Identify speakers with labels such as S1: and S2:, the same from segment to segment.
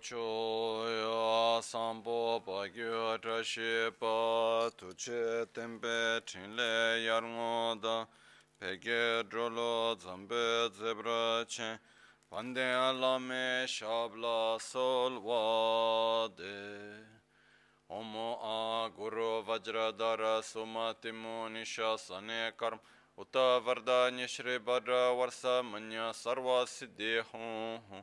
S1: cho ya sambo pa gyo tra she pa tu che tempe chin le yar ngo da. Pe ge dro lo zambe zebra chen. Pande ala me shab la sol wa de. Omo a guru vajra dara suma timu nisha sane karma varda nishri badra varsa manya sarva siddhi सिद्धि हूँ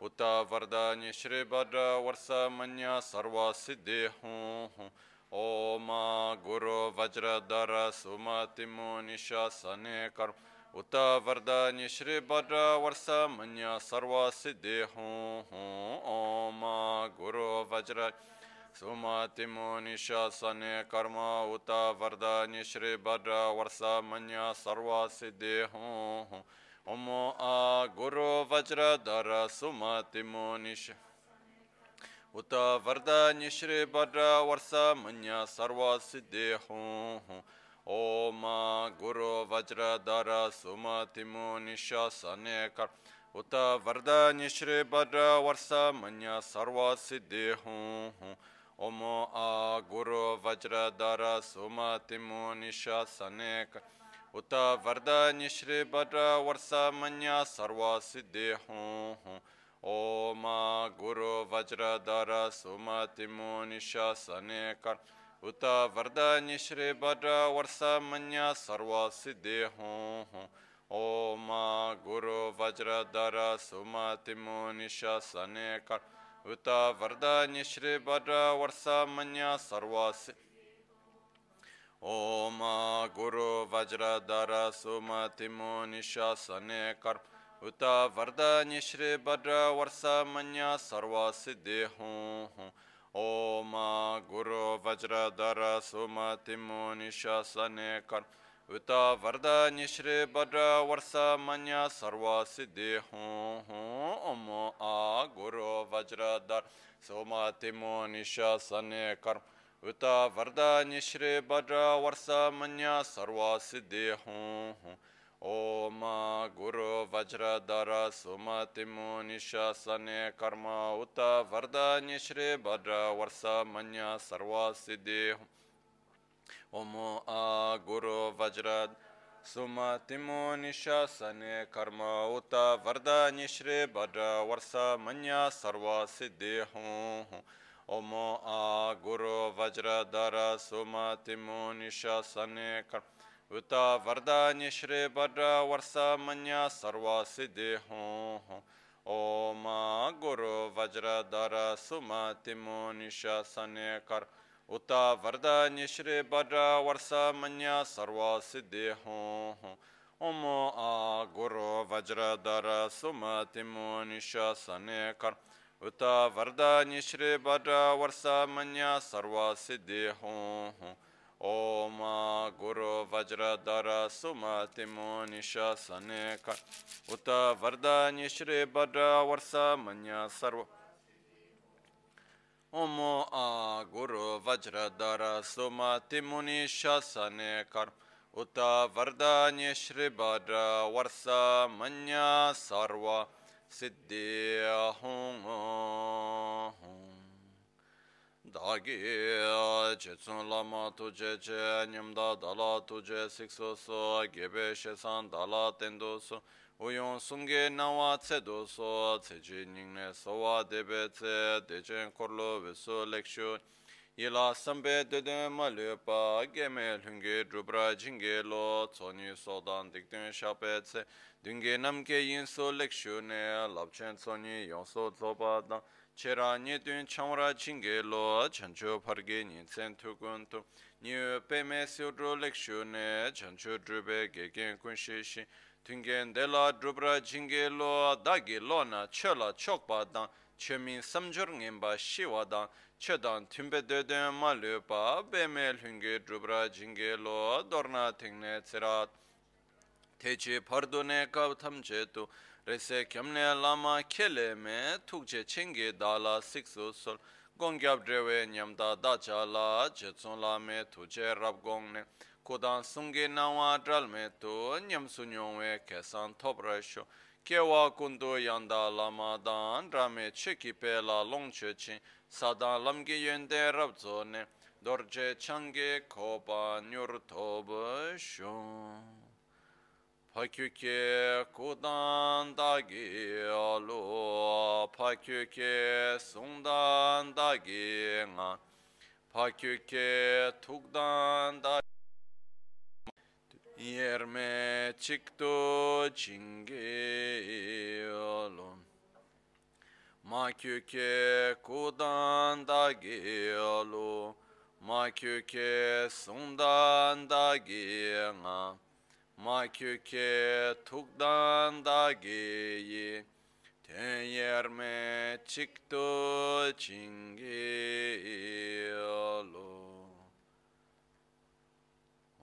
S1: उत वरदान्य श्री भद्र वर्ष मन्य सर्व सिद्धि हूँ ओम गुरु वज्रधर सुमतिमो निशासने कर्म उत वरदान्य श्री भद्र वर्ष मन्य सर्व सिद्धि हूँ ओम गुरु वज्र सुमतिमो निशासने कर्म उत वरदान्य श्री भद्र वर्ष मन्य सर्व सिद्धि हूँ ओमो आ गुरु वज्र धर सुमतिमो निश उत वरदान्य श्री भद्र वर्ष मन्य सर्व सिद्धि हूँ हूँ ओम गुरु वज्र धर सुमतिमो निशासने कर उत वरदान्य श्री भद्र वर्ष मन्य सर्व सिद्धि हूँ हूँ ओमो आ गुरु वज्र धर सुमतिमो निशासने कर उत वरदान्य श्री वर्ष वर्षमन्य सर्व सिद्धि हूँ ओम गुरु सुमति सुमतिमो सने कर। उत वरदान्य श्री वर्ष वर्षमन्य सर्व सिद्धि हूँ ओम गुरु सुमति सुमतिमो सने कर। उत वरदान्य श्री वर्ष वर्षमन्य सर्व सिद्धि ओम गुरु वज्रधर सुमतिमो निशासने कर उत वरदान्य श्री भद्र वर्ष मन्य सर्व सिद्धि हूँ हूँ ओम गुरु वज्रधर सुमतिमो निशासने कर उत वरदान्य श्री भद्र वर्ष मन्य सर्व सिद्धि हूँ हूँ ओम आ गुरु वज्रधर सुमतिमो निशासने कर Uta Varda Nishri Bhadra Varsa Manya Sarva Siddhi Hum Om Guru Vajra Dara Sumati Munisha Sane Karma Uta Varda Nishri Bhadra Varsa Manya Sarva Siddhi Hum Om Guru Vajra Sumati Munisha Sane Karma Uta Varda Nishri Bhadra Varsa Manya Sarva Siddhi Hum ओम आ गुरु वज्रधर सुमतिमो निशासने कर उत वरदान्य श्री भद्र वर्ष मन्य सर्व सिद्धि हूँ हूँ ओम गुरु वज्रधर सुमतिमो निशासने कर उत वरदान्य श्री भद्र वर्ष मन्य सर्व सिद्धि हूँ हूँ ओम आ गुरु वज्रधर सुमतिमो निशासने कर उत वरदान्य श्री भद्र वर्ष मन्य सर्व सिद्धि हूँ हूँ ओम गुरु वज्रधर सुमतिमो निशासने कर उत वरदान्य श्री भद्र वर्ष मन्य सर्व ओम आ गुरु वज्रधर सुमतिमो निशासने कर उत वरदान्य श्री भद्र वर्ष siddhi hong uh, dāgī uh, chitsun lāma tujē chē nyamdā dālā tujē sikso so gebe shēsān dālā tendo so uyōng sungē nāwā tsē do so tsē jī nyingne sōwā debe tsē dēchēn korlo viso lekshū Yila sampe dede ma lepa geme lunge drupra jinge lo tsonyi sodan dikdun shape tse. Dunge namke yinso lekshu ne labchen tsonyi yonso tsoba dan. Chera nye dun chamra jinge lo chancho parge nyinsen tukun tu nye pe me siodro lekshu ne chancho drupe gegen kunshi shi tungen dela drupra jinge lo dagi lo na chola chokpa dan. Chemin samjor ngenpa shiwa dan. chedan timbe dede ma lupa bemel hunge drubra jinge lo dorna tingne tsirat. Techi pardone kav tamche tu rese kyamne lama kele me tukche chenge dala siksu sol. Gongyab drewe nyamda dacha la chetson la me tuche rab gongne kodan sungi nawa dral me tu nyam sunyongwe kesan topra sho. Kewa kundu yanda lama dan rame chekipe la longche ching sada lamge yönde rabzone dorje çange koba nyur tobu şu. Pakyuke kudan dagi alu pakyuke sundan dagi nga. Pakyuke tukdan dagi. Yerme çıktı çinge alun Ma Makyuke kudan da gelu, makyuke sundan da gena, makyuke tukdan da geyi, ten yerme çıktı çingelu.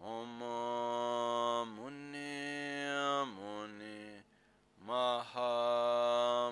S1: Om muni muni maha.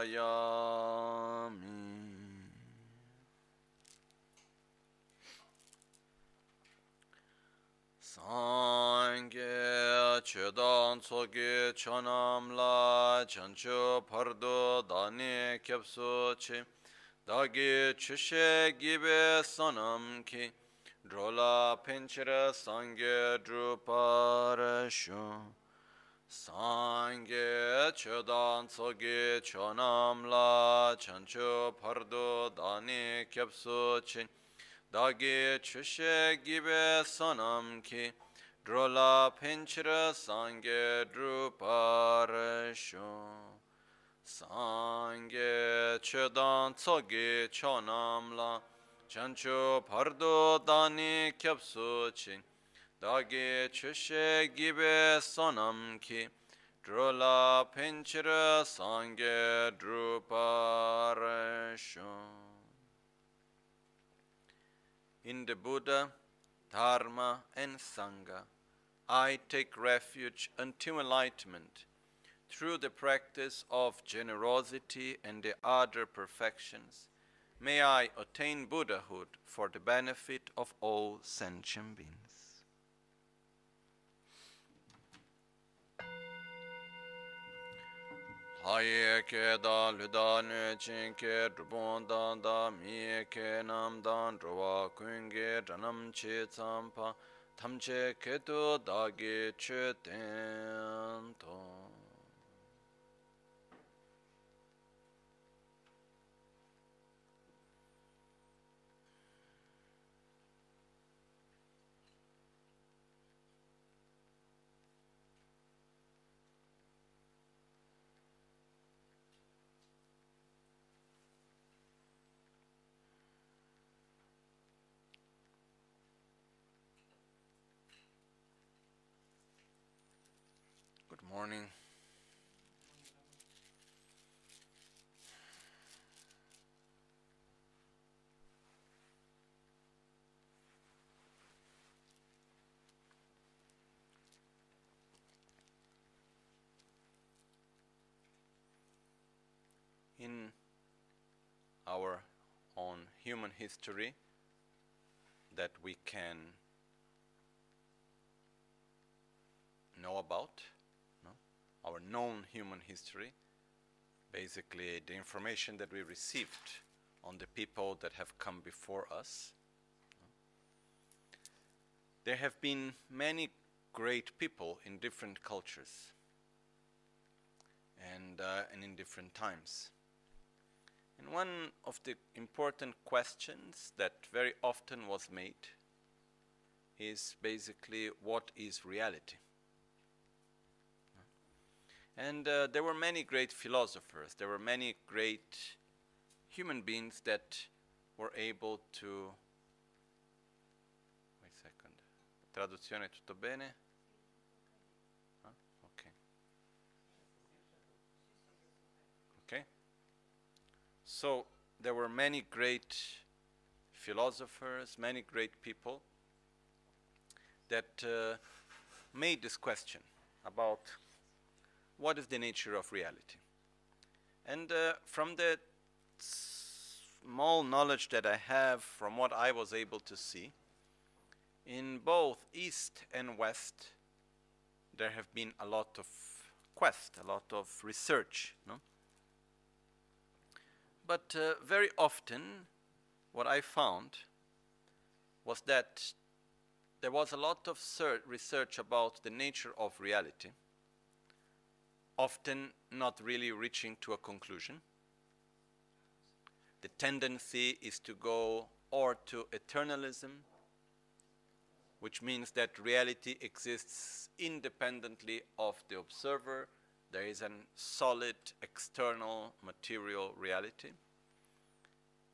S1: Niryatayami Sangye Chedan Chanam La Chancho Pardo Dani Kyapso Che Dagi Chishe Gibe Sanam Ki Drola Pinchira Sangye Druparashu Sangye Chedan Tsoge Chonam La Chancho Pardo Dani Kyapso Chin. Dagi Chishe Gibe Sanam Ki Drola Pinchira Sangye Druparashu Sangye Chedan Tsoge Chonam La chancho pardo dani kyapsu chin dagi chushe gibe sonam ki drola pinchira sangye druparasho In the Buddha, Dharma and Sangha, I take refuge until enlightenment through the practice of generosity and the other perfections may I attain Buddhahood for the benefit of all sentient beings. Haye ke da luda ne chin ke drupon dan da mi ke nam dan druwa kun ge dranam che tsam tam che ke tu da ge che ten tong. Morning. In our own human history that we can know about? Our known human history, basically the information that we received on the people that have come before us. There have been many great people in different cultures and, uh, and in different times. And one of the important questions that very often was made is basically what is reality? And uh, there were many great philosophers, there were many great human beings that were able to. Wait a second. Traduzione tutto bene? Okay. Okay. So there were many great philosophers, many great people that uh, made this question about what is the nature of reality. And uh, from the small knowledge that I have, from what I was able to see, in both East and West, there have been a lot of quest, a lot of research. No? But uh, very often, what I found was that there was a lot of research about the nature of reality often not really reaching to a conclusion. The tendency is to go or to eternalism, which means that reality exists independently of the observer. There is a solid external material reality.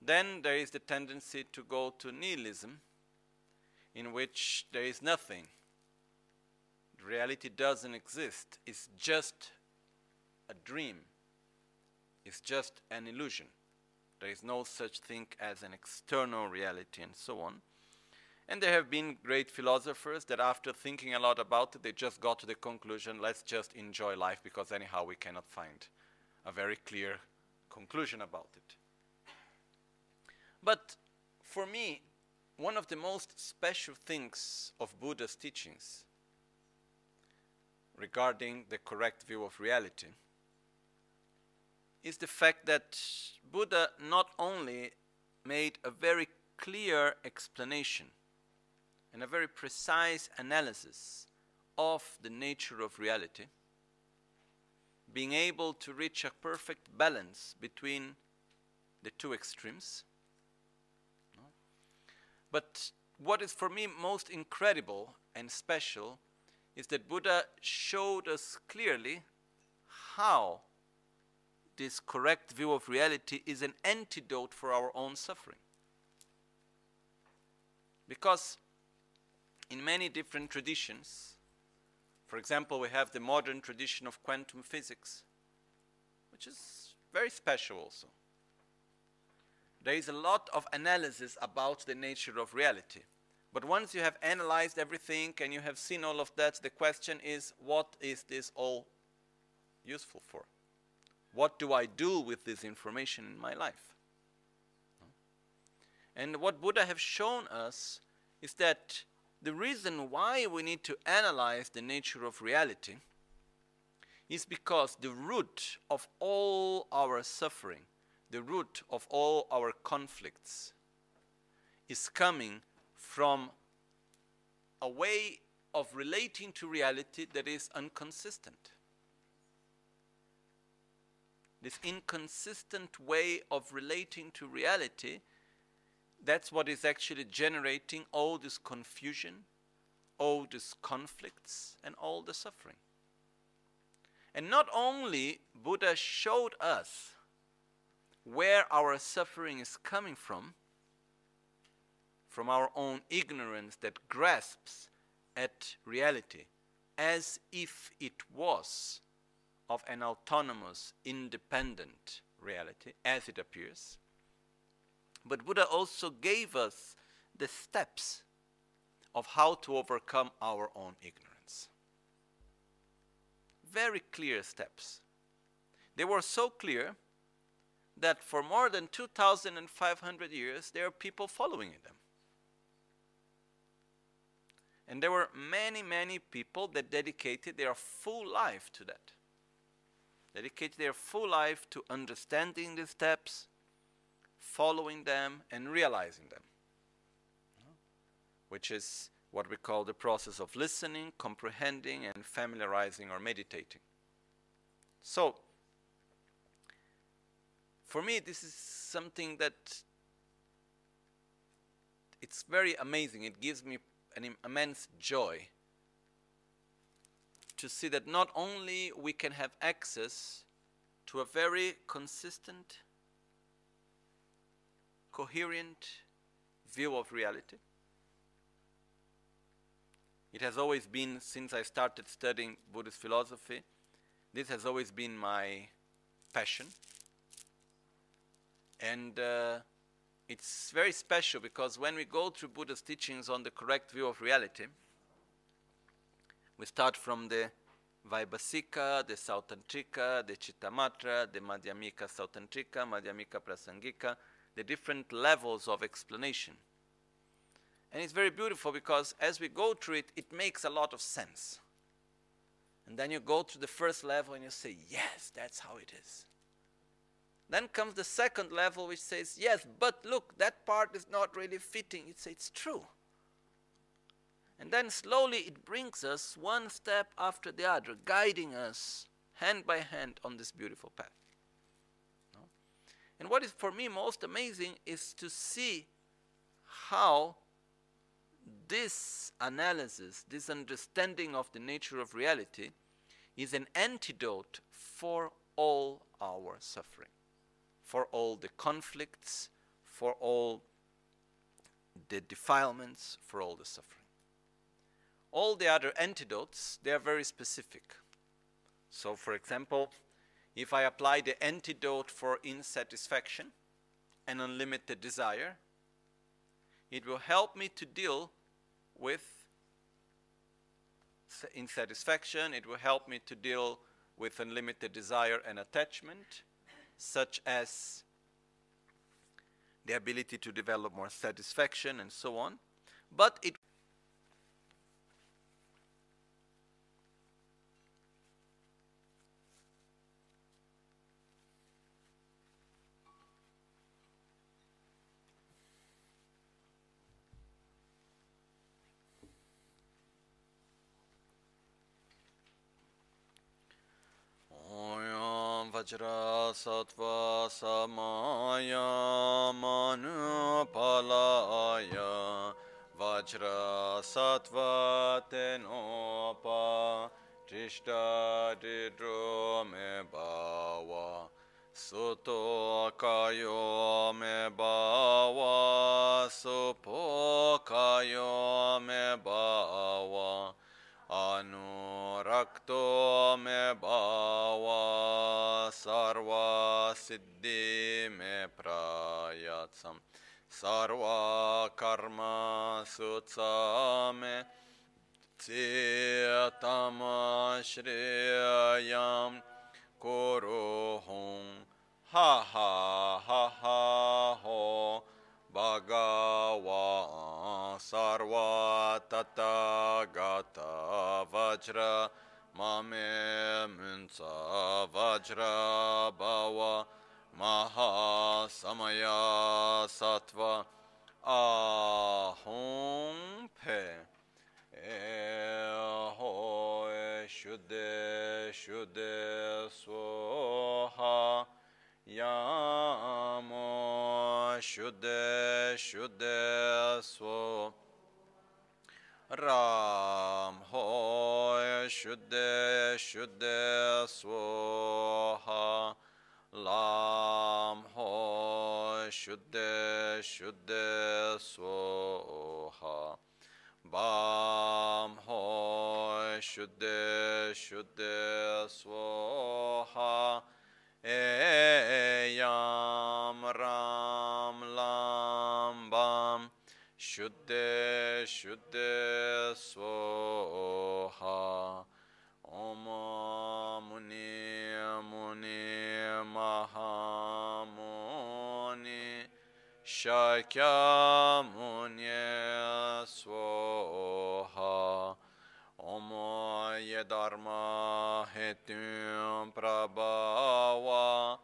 S1: Then there is the tendency to go to nihilism, in which there is nothing. Reality doesn't exist. It's just a dream is just an illusion. There is no such thing as an external reality and so on. And there have been great philosophers that after thinking a lot about it, they just got to the conclusion, let's just enjoy life because anyhow we cannot find a very clear conclusion about it. But for me, one of the most special things of Buddha's teachings regarding the correct view of reality is the fact that Buddha not only made a very clear explanation and a very precise analysis of the nature of reality, being able to reach a perfect balance between the two extremes. But what is for me most incredible and special is that Buddha showed us clearly how this correct view of reality is an antidote for our own suffering. Because in many different traditions, for example, we have the modern tradition of quantum physics, which is very special also. There is a lot of analysis about the nature of reality. But once you have analyzed everything and you have seen all of that, the question is what is this all useful for? What do I do with this information in my life? And what Buddha have shown us is that the reason why we need to analyze the nature of reality is because the root of all our suffering, the root of all our conflicts, is coming from a way of relating to reality that is inconsistent this inconsistent way of relating to reality, that's what is actually generating all this confusion, all these conflicts, and all the suffering. And not only Buddha showed us where our suffering is coming from, from our own ignorance that grasps at reality as if it was of an autonomous, independent reality, as it appears. But Buddha also gave us the steps of how to overcome our own ignorance. Very clear steps. They were so clear that for more than 2,500 years there are people following them. And there were many, many people that dedicated their full life to that. Dedicated their full life to understanding the steps, following them, and realizing them. Which is what we call the process of listening, comprehending, and familiarizing or meditating. So, for me, this is something that it's very amazing. It gives me an immense joy to see that not only we can have access to a very consistent, coherent view of reality. It has always been, since I started studying Buddhist philosophy, this has always been my passion. And uh, it's very special because when we go through Buddha's teachings on the correct view of reality, we start from the Vaibhasika, the Sautrantika, the Chittamatra, the Madhyamika Sautrantika, Madhyamika Prasangika, the different levels of explanation. And it's very beautiful because as we go through it, it makes a lot of sense. And then you go to the first level and you say, yes, that's how it is. Then comes the second level, which says, yes, but look, that part is not really fitting. It's, it's true. And then slowly it brings us one step after the other, guiding us hand by hand on this beautiful path. And what is for me most amazing is to see how this analysis, this understanding of the nature of reality, is an antidote for all our suffering for all the conflicts, for all the defilements, for all the suffering. All the other antidotes, they are very specific. So, for example, if I apply the antidote for insatisfaction and unlimited desire, it will help me to deal with insatisfaction, it will help me to deal with unlimited desire and attachment, such as the ability to develop more satisfaction and so on. But it vajra sattva samaya manupalaya vajra sattva tenopa trishta didro me bhava Suto kayo me bhava supo kayo me bhava Anurakto me bhava sarva siddhi me prayatsam sarva karma sutsame ho Sarva Tathagata Vajra Mame Munsa Vajra Bhava Maha Samaya Sattva Ahom Pe Eho Shuddhe Shuddhe Swaha Yamo Shuddhe Shuddhe Svo Ram Hoy Shuddhe Shuddhe Swaha Lam Hoy Shuddhe Shuddhe Swaha Bam Hoy Shuddhe Shuddhe Swaha Eyam Ram Shuddhe Shuddhe Swaha Om Muni Muni Mahamuni Shakyamuni Swaha Om Yedharma Hetun Prabhava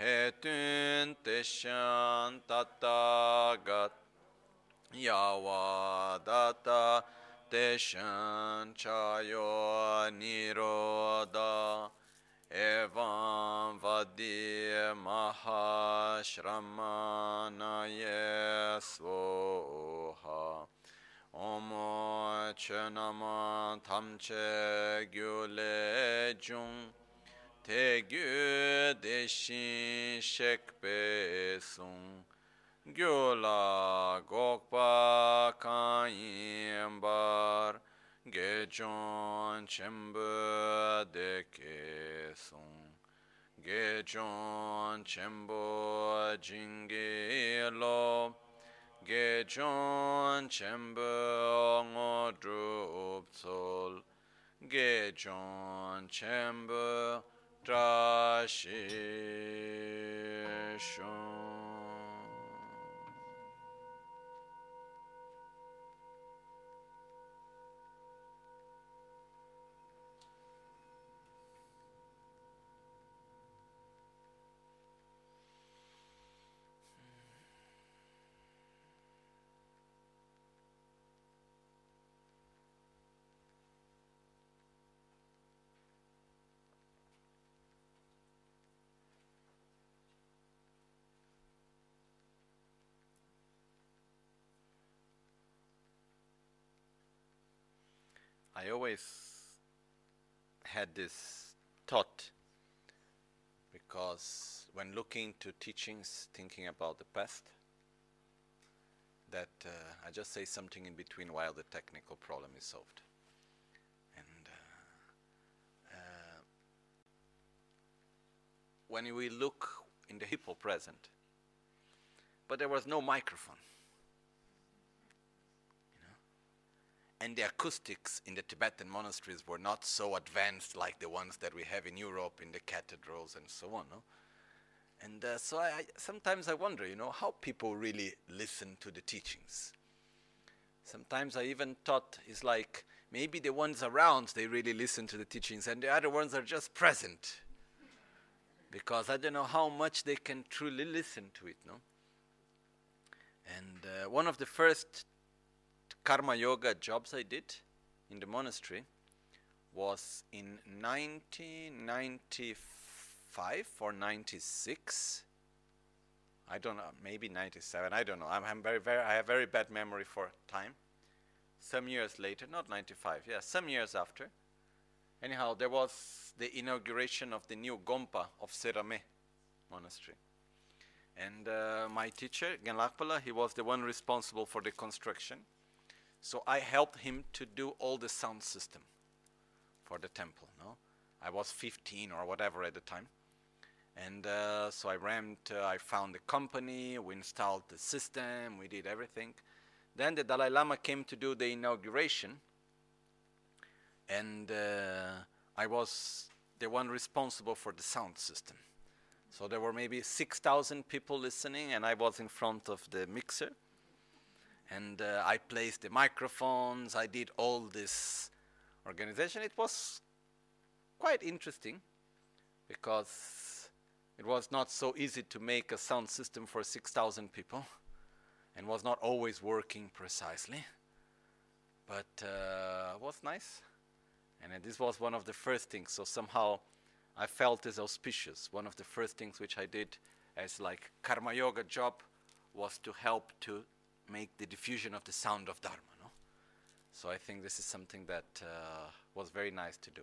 S1: Hetun Tishan Tatagat Yavadata Teshan Chayo Niroda Evam Vadi Mahashramana Svoha Om Chenama Tamche Gyule Jung. Te Gyu Deshin Shekpe Sung Gyula Gokpa Kayimbar Gejon Chembu Deke Sung Gejon Chembu Jingelo Gejon Chembu Ngodrup Sol Gejon Chembu Trashi I always had this thought because when looking to teachings, thinking about the past, that uh, I just say something in between while the technical problem is solved. And uh, uh, when we look in the hippo present, but there was no microphone. And the acoustics in the Tibetan monasteries were not so advanced like the ones that we have in Europe in the cathedrals and so on. No? And uh, so I, I, sometimes I wonder, you know, how people really listen to the teachings. Sometimes I even thought it's like maybe the ones around they really listen to the teachings, and the other ones are just present. Because I don't know how much they can truly listen to it, no? And uh, one of the first karma yoga jobs I did in the monastery was in 1995 or 96. I don't know, maybe 97. I don't know. I'm, I'm very, very, I have very bad memory for time. Some years later, not 95, yeah, some years after. Anyhow, there was the inauguration of the new Gompa of Sera Me monastery. And uh, my teacher, Genlakpala, he was the one responsible for the construction. So I helped him to do all the sound system for the temple. No, I was 15 or whatever at the time, and uh, so I ran. To, I found the company. We installed the system. We did everything. Then the Dalai Lama came to do the inauguration, and uh, I was the one responsible for the sound system. So there were maybe 6,000 people listening, and I was in front of the mixer and uh, I placed the microphones. I did all this organization. It was quite interesting because it was not so easy to make a sound system for 6,000 people and was not always working precisely. But uh, was nice. And uh, this was one of the first things. So somehow I felt as auspicious. One of the first things which I did as like karma yoga job was to help to make the diffusion of the sound of Dharma. No? So I think this is something that uh, was very nice to do.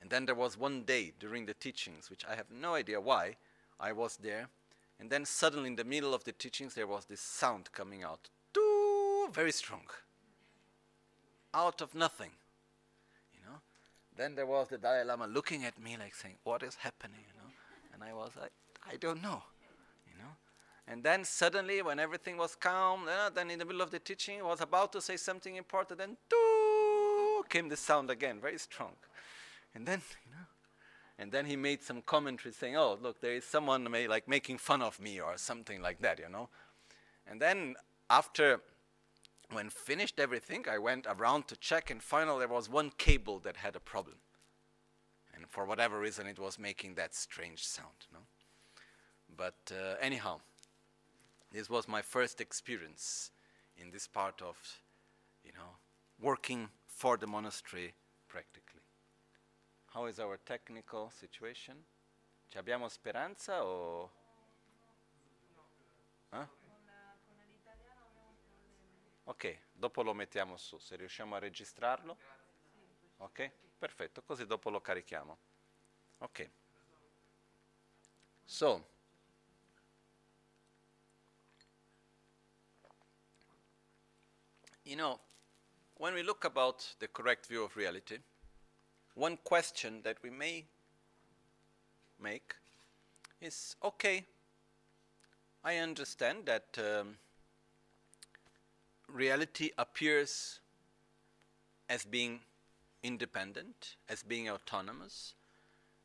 S1: And then there was one day during the teachings, which I have no idea why, I was there, and then suddenly in the middle of the teachings there was this sound coming out, too very strong. out of nothing. You know? Then there was the Dalai Lama looking at me like saying, What is happening? You know? And I was like, I don't know. You know? And then suddenly when everything was calm, then in the middle of the teaching was about to say something important, then doo came the sound again, very strong. And then, you know, and then he made some commentary saying, "Oh, look, there is someone may, like making fun of me or something like that," you know. And then after, when finished everything, I went around to check, and finally there was one cable that had a problem, and for whatever reason it was making that strange sound, no. But uh, anyhow, this was my first experience in this part of, you know, working for the monastery practically. How is our technical situation? Ci abbiamo speranza o... Ok, dopo lo mettiamo su, se riusciamo a registrarlo. Ok, perfetto, così dopo lo carichiamo. Ok. So, you know, when we look about the correct view of reality, one question that we may make is okay, I understand that um, reality appears as being independent, as being autonomous.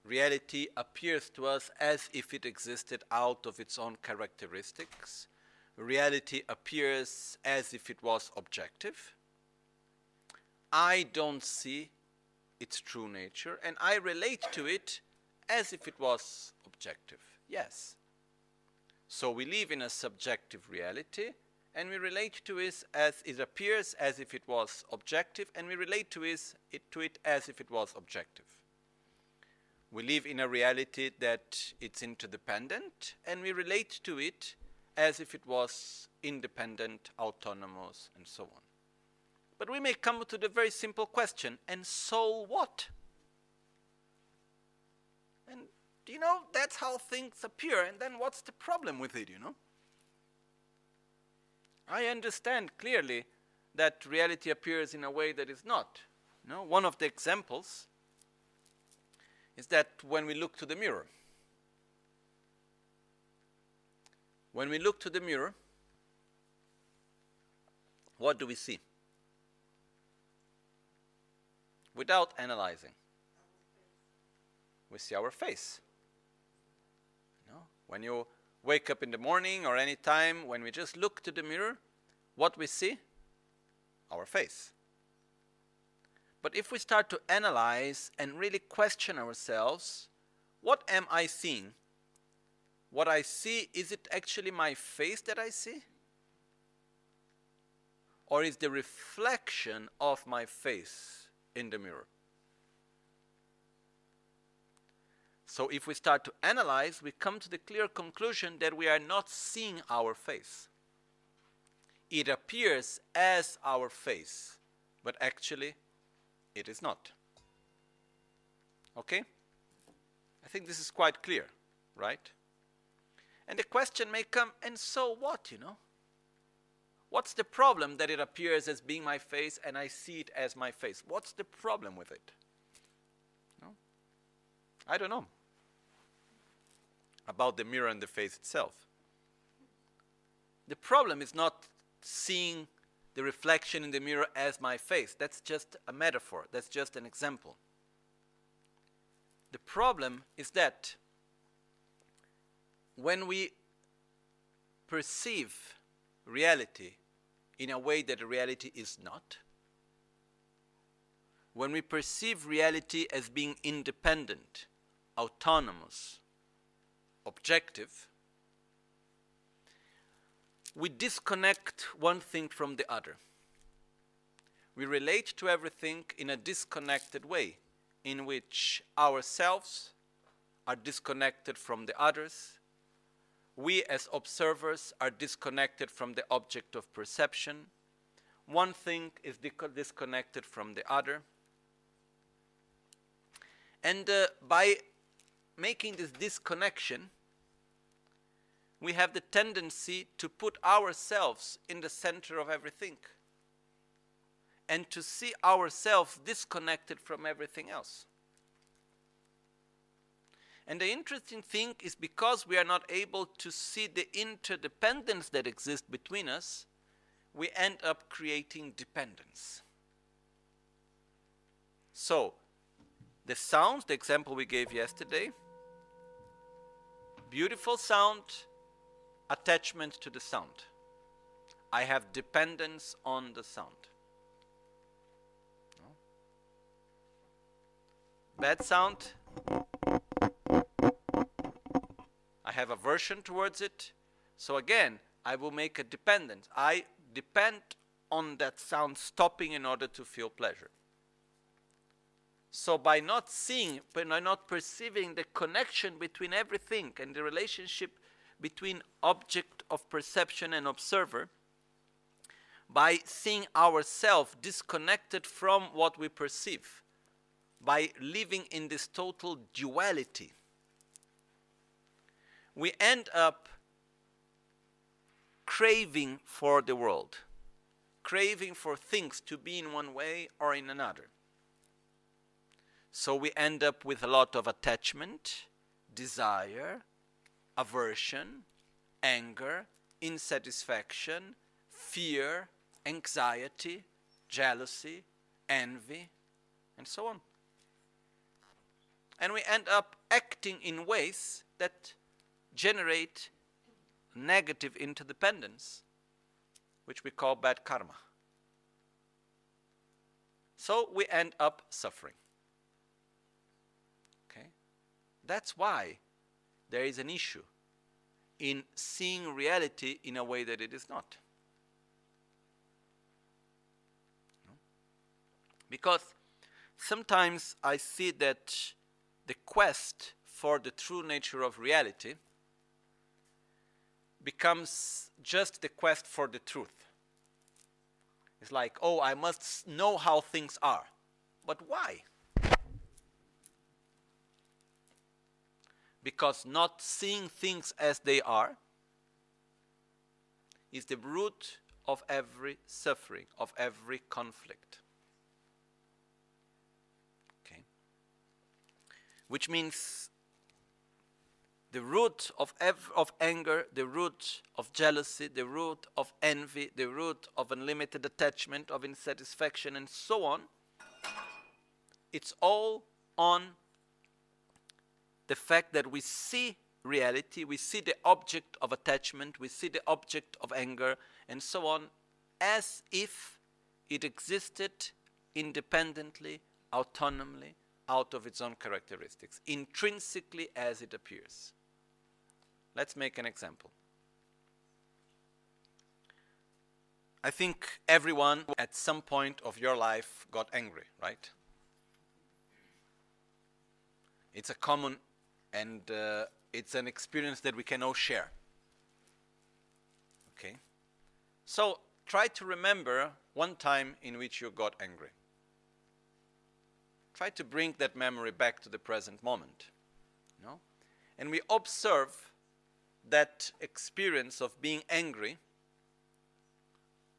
S1: Reality appears to us as if it existed out of its own characteristics. Reality appears as if it was objective. I don't see its true nature, and I relate to it as if it was objective. Yes. So we live in a subjective reality, and we relate to it as it appears as if it was objective, and we relate to it, to it as if it was objective. We live in a reality that it's interdependent, and we relate to it as if it was independent, autonomous, and so on. But we may come to the very simple question and so what? And do you know, that's how things appear, and then what's the problem with it, you know? I understand clearly that reality appears in a way that is not. You know, one of the examples is that when we look to the mirror, when we look to the mirror, what do we see? without analyzing. We see our face. You know, when you wake up in the morning or any time, when we just look to the mirror, what we see? Our face. But if we start to analyze and really question ourselves, what am I seeing? What I see, is it actually my face that I see? Or is the reflection of my face in the mirror. So if we start to analyze, we come to the clear conclusion that we are not seeing our face. It appears as our face, but actually it is not. Okay? I think this is quite clear, right? And the question may come, and so what, you know? What's the problem that it appears as being my face and I see it as my face? What's the problem with it? No? I don't know. About the mirror and the face itself. The problem is not seeing the reflection in the mirror as my face. That's just a metaphor, that's just an example. The problem is that when we perceive reality in a way that reality is not. When we perceive reality as being independent, autonomous, objective, we disconnect one thing from the other. We relate to everything in a disconnected way, in which ourselves are disconnected from the others, we as observers are disconnected from the object of perception. One thing is disconnected from the other. And uh, by making this disconnection, we have the tendency to put ourselves in the center of everything. and to see ourselves disconnected from everything else. And the interesting thing is because we are not able to see the interdependence that exists between us, we end up creating dependence. So, the sounds, the example we gave yesterday, beautiful sound, attachment to the sound. I have dependence on the sound. Bad sound, have aversion towards it. So again, I will make a dependence. I depend on that sound stopping in order to feel pleasure. So by not seeing, by not perceiving the connection between everything and the relationship between object of perception and observer, by seeing ourselves disconnected from what we perceive, by living in this total duality, we end up craving for the world, craving for things to be in one way or in another. So we end up with a lot of attachment, desire, aversion, anger, insatisfaction, fear, anxiety, jealousy, envy, and so on. And we end up acting in ways that generate negative interdependence, which we call bad karma. So we end up suffering. Okay? That's why there is an issue in seeing reality in a way that it is not. Because sometimes I see that the quest for the true nature of reality becomes just the quest for the truth. It's like, oh, I must know how things are. But why? because not seeing things as they are is the root of every suffering, of every conflict. Okay? Which means the root of, of anger, the root of jealousy, the root of envy, the root of unlimited attachment, of insatisfaction, and so on, it's all on the fact that we see reality, we see the object of attachment, we see the object of anger, and so on, as if it existed independently, autonomously, out of its own characteristics, intrinsically as it appears. Let's make an example. I think everyone at some point of your life got angry, right? It's a common and uh, it's an experience that we can all share. Okay? So try to remember one time in which you got angry. Try to bring that memory back to the present moment. Know? And we observe that experience of being angry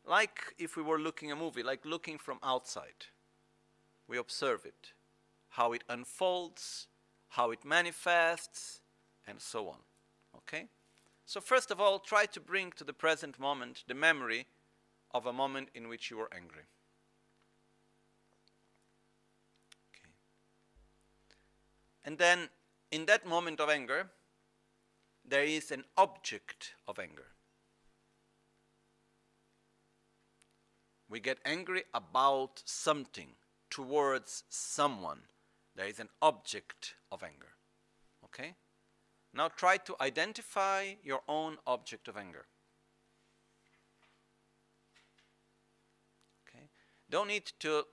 S1: like if we were looking a movie, like looking from outside. We observe it, how it unfolds, how it manifests, and so on. Okay? So, first of all, try to bring to the present moment the memory of a moment in which you were angry. Okay. And then, in that moment of anger, there is an object of anger. We get angry about something, towards someone there is an object of anger. Okay? Now try to identify your own object of anger. Okay? Don't need to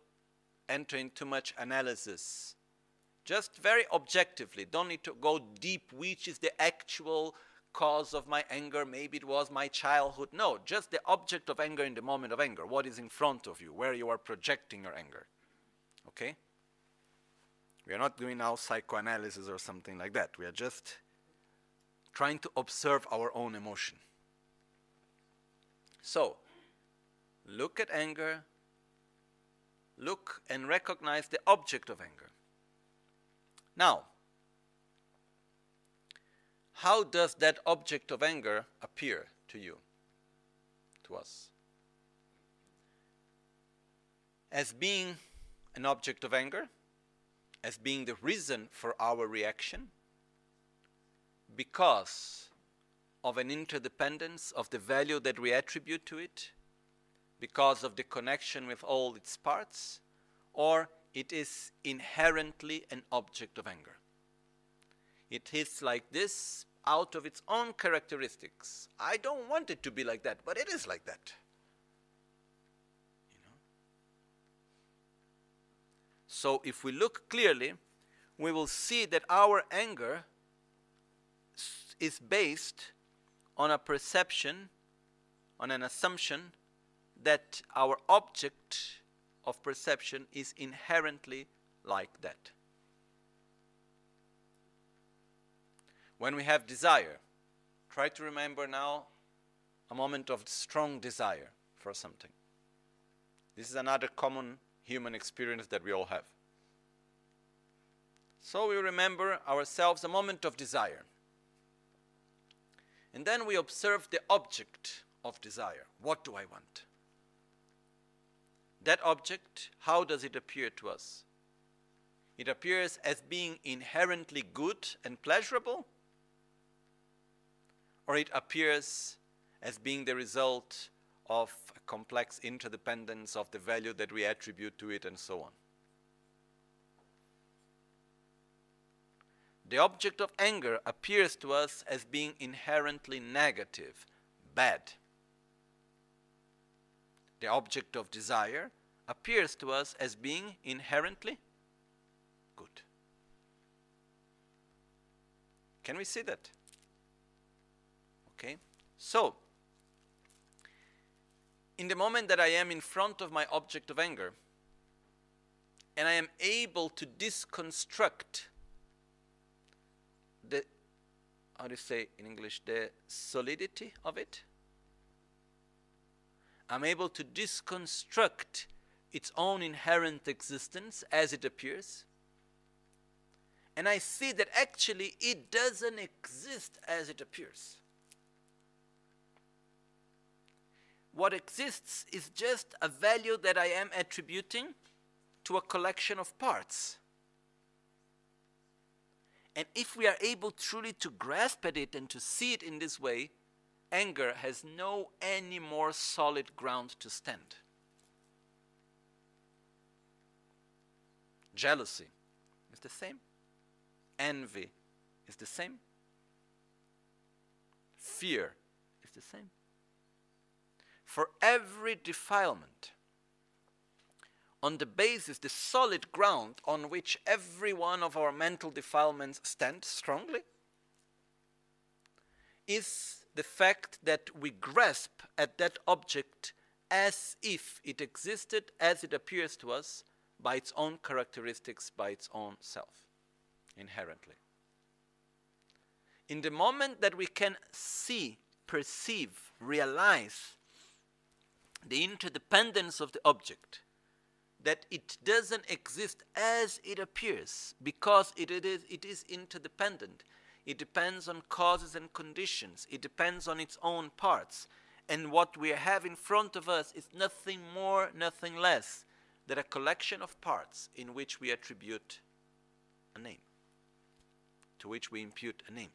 S1: enter into too much analysis. Just very objectively. Don't need to go deep, which is the actual cause of my anger. Maybe it was my childhood. No, just the object of anger in the moment of anger. What is in front of you, where you are projecting your anger. Okay? We are not doing now psychoanalysis or something like that. We are just trying to observe our own emotion. So, look at anger, look and recognize the object of anger. Now, how does that object of anger appear to you, to us? As being an object of anger, as being the reason for our reaction, because of an interdependence of the value that we attribute to it, because of the connection with all its parts, or it is inherently an object of anger. It is like this out of its own characteristics. I don't want it to be like that, but it is like that. You know? So if we look clearly, we will see that our anger is based on a perception, on an assumption that our object of perception is inherently like that. When we have desire, try to remember now a moment of strong desire for something. This is another common human experience that we all have. So we remember ourselves a moment of desire. And then we observe the object of desire. What do I want? That object, how does it appear to us? It appears as being inherently good and pleasurable, or it appears as being the result of a complex interdependence of the value that we attribute to it and so on. The object of anger appears to us as being inherently negative, bad the object of desire, appears to us as being inherently good. Can we see that? Okay? So, in the moment that I am in front of my object of anger, and I am able to disconstruct the, how do you say in English, the solidity of it, I'm able to disconstruct its own inherent existence as it appears. And I see that actually it doesn't exist as it appears. What exists is just a value that I am attributing to a collection of parts. And if we are able truly to grasp at it and to see it in this way, anger has no any more solid ground to stand. Jealousy is the same. Envy is the same. Fear is the same. For every defilement, on the basis, the solid ground on which every one of our mental defilements stand strongly, is the fact that we grasp at that object as if it existed as it appears to us by its own characteristics, by its own self, inherently. In the moment that we can see, perceive, realize the interdependence of the object, that it doesn't exist as it appears because it, it, is, it is interdependent, it depends on causes and conditions. It depends on its own parts. And what we have in front of us is nothing more, nothing less than a collection of parts in which we attribute a name, to which we impute a name.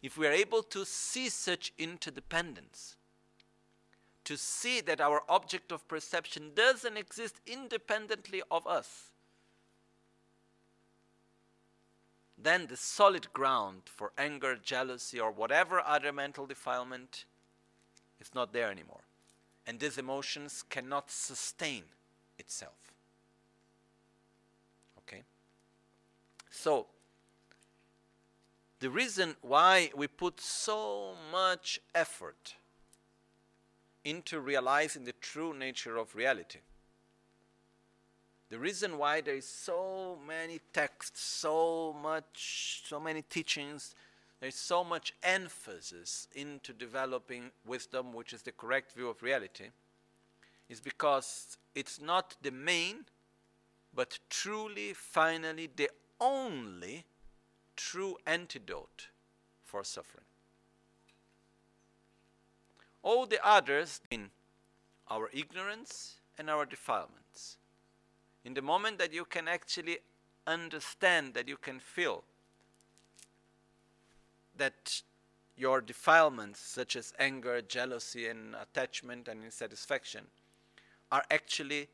S1: If we are able to see such interdependence, to see that our object of perception doesn't exist independently of us, then the solid ground for anger, jealousy, or whatever other mental defilement is not there anymore. And these emotions cannot sustain itself. Okay? So, the reason why we put so much effort into realizing the true nature of reality the reason why there is so many texts, so much, so many teachings, there's so much emphasis into developing wisdom, which is the correct view of reality, is because it's not the main, but truly, finally, the only true antidote for suffering. All the others in our ignorance and our defilements. In the moment that you can actually understand, that you can feel that your defilements, such as anger, jealousy, and attachment and insatisfaction, are actually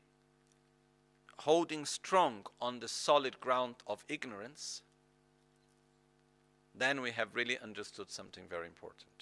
S1: holding strong on the solid ground of ignorance, then we have really understood something very important.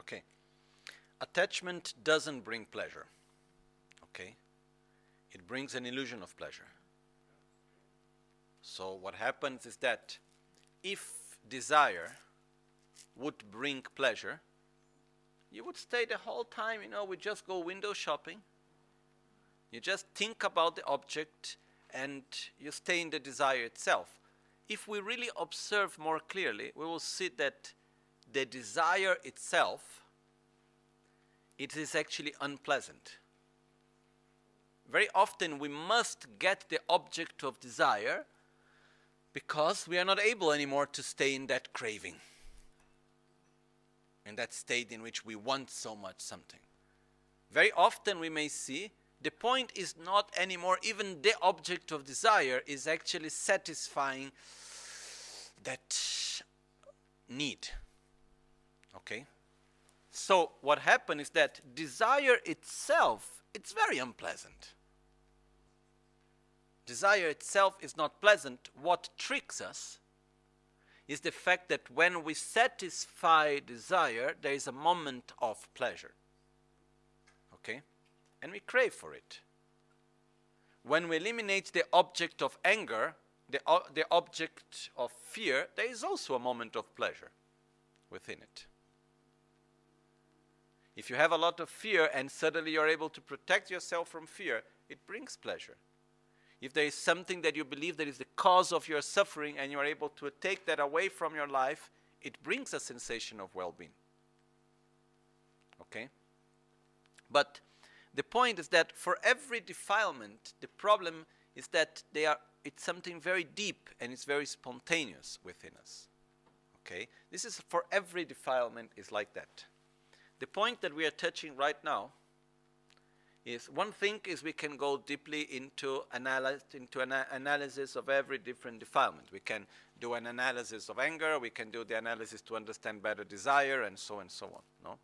S1: Okay. Attachment doesn't bring pleasure. Okay? It brings an illusion of pleasure. So, what happens is that if desire would bring pleasure, you would stay the whole time, you know, we just go window shopping. You just think about the object and you stay in the desire itself. If we really observe more clearly, we will see that the desire itself it is actually unpleasant. Very often we must get the object of desire because we are not able anymore to stay in that craving in that state in which we want so much something. Very often we may see the point is not anymore even the object of desire is actually satisfying that need Okay? So what happened is that desire itself it's very unpleasant. Desire itself is not pleasant. What tricks us is the fact that when we satisfy desire, there is a moment of pleasure. Okay? And we crave for it. When we eliminate the object of anger, the, the object of fear, there is also a moment of pleasure within it. If you have a lot of fear and suddenly you're able to protect yourself from fear, it brings pleasure. If there is something that you believe that is the cause of your suffering and you are able to take that away from your life, it brings a sensation of well being. Okay? But the point is that for every defilement, the problem is that they are it's something very deep and it's very spontaneous within us. Okay? This is for every defilement is like that. The point that we are touching right now is one thing is we can go deeply into into an analysis of every different defilement. We can do an analysis of anger, we can do the analysis to understand better desire and so and so on. No?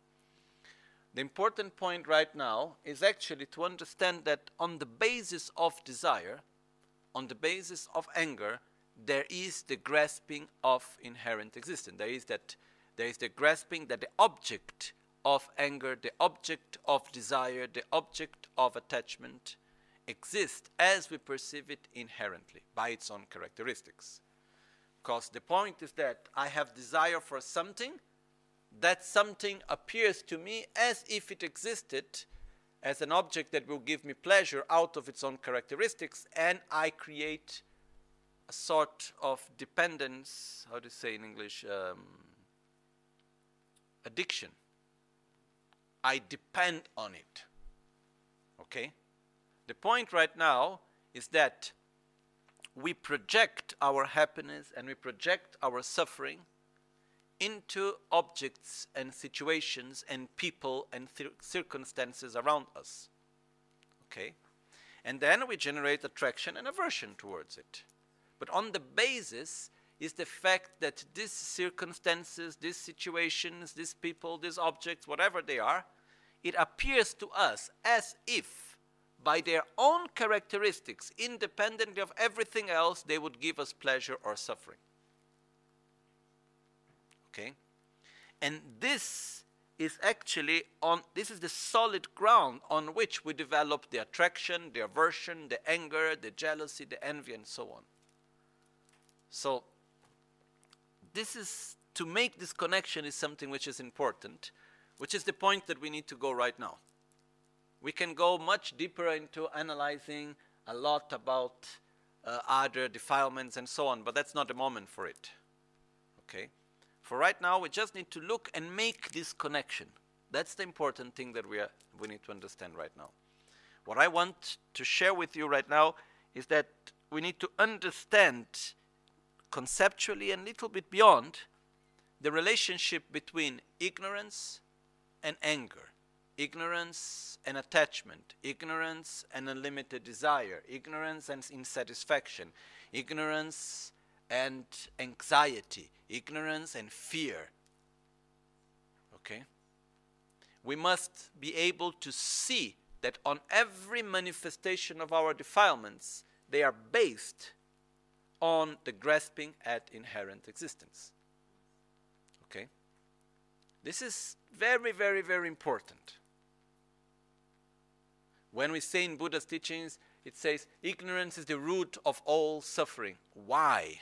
S1: The important point right now is actually to understand that on the basis of desire, on the basis of anger, there is the grasping of inherent existence. There is that there is the grasping that the object of anger, the object of desire, the object of attachment exists as we perceive it inherently by its own characteristics. Because the point is that I have desire for something, that something appears to me as if it existed as an object that will give me pleasure out of its own characteristics, and I create a sort of dependence, how do you say in English? Um, addiction. I depend on it. Okay? The point right now is that we project our happiness and we project our suffering into objects and situations and people and cir- circumstances around us. Okay? And then we generate attraction and aversion towards it. But on the basis, is the fact that these circumstances, these situations, these people, these objects, whatever they are, it appears to us as if, by their own characteristics, independently of everything else, they would give us pleasure or suffering. Okay? And this is actually on this is the solid ground on which we develop the attraction, the aversion, the anger, the jealousy, the envy, and so on. So this is to make this connection is something which is important, which is the point that we need to go right now. We can go much deeper into analyzing a lot about uh, other defilements and so on, but that's not the moment for it. Okay? For right now, we just need to look and make this connection. That's the important thing that we, are, we need to understand right now. What I want to share with you right now is that we need to understand conceptually and a little bit beyond the relationship between ignorance and anger, ignorance and attachment, ignorance and unlimited desire, ignorance and insatisfaction, ignorance and anxiety, ignorance and fear. Okay? We must be able to see that on every manifestation of our defilements, they are based on the grasping at inherent existence. Okay? This is very, very, very important. When we say in Buddha's teachings, it says, ignorance is the root of all suffering. Why?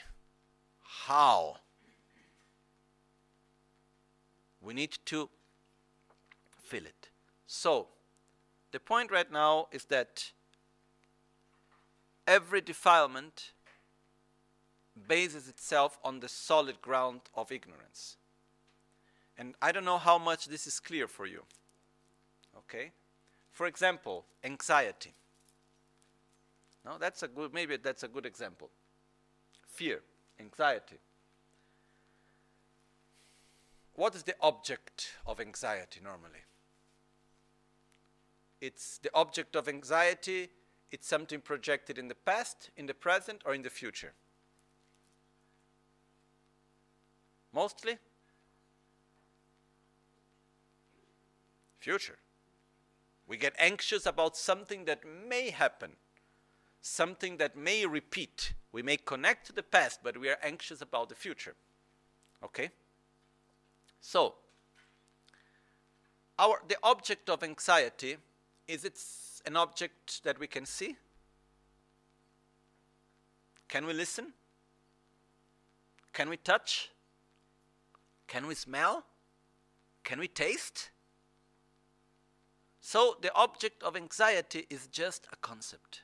S1: How? We need to feel it. So, the point right now is that every defilement bases itself on the solid ground of ignorance. And I don't know how much this is clear for you. Okay? For example, anxiety. No, that's a good maybe that's a good example. Fear, anxiety. What is the object of anxiety normally? It's the object of anxiety, it's something projected in the past, in the present, or in the future. Mostly? Future. We get anxious about something that may happen, something that may repeat. We may connect to the past, but we are anxious about the future. Okay? So, our, the object of anxiety is it an object that we can see? Can we listen? Can we touch? Can we smell? Can we taste? So the object of anxiety is just a concept.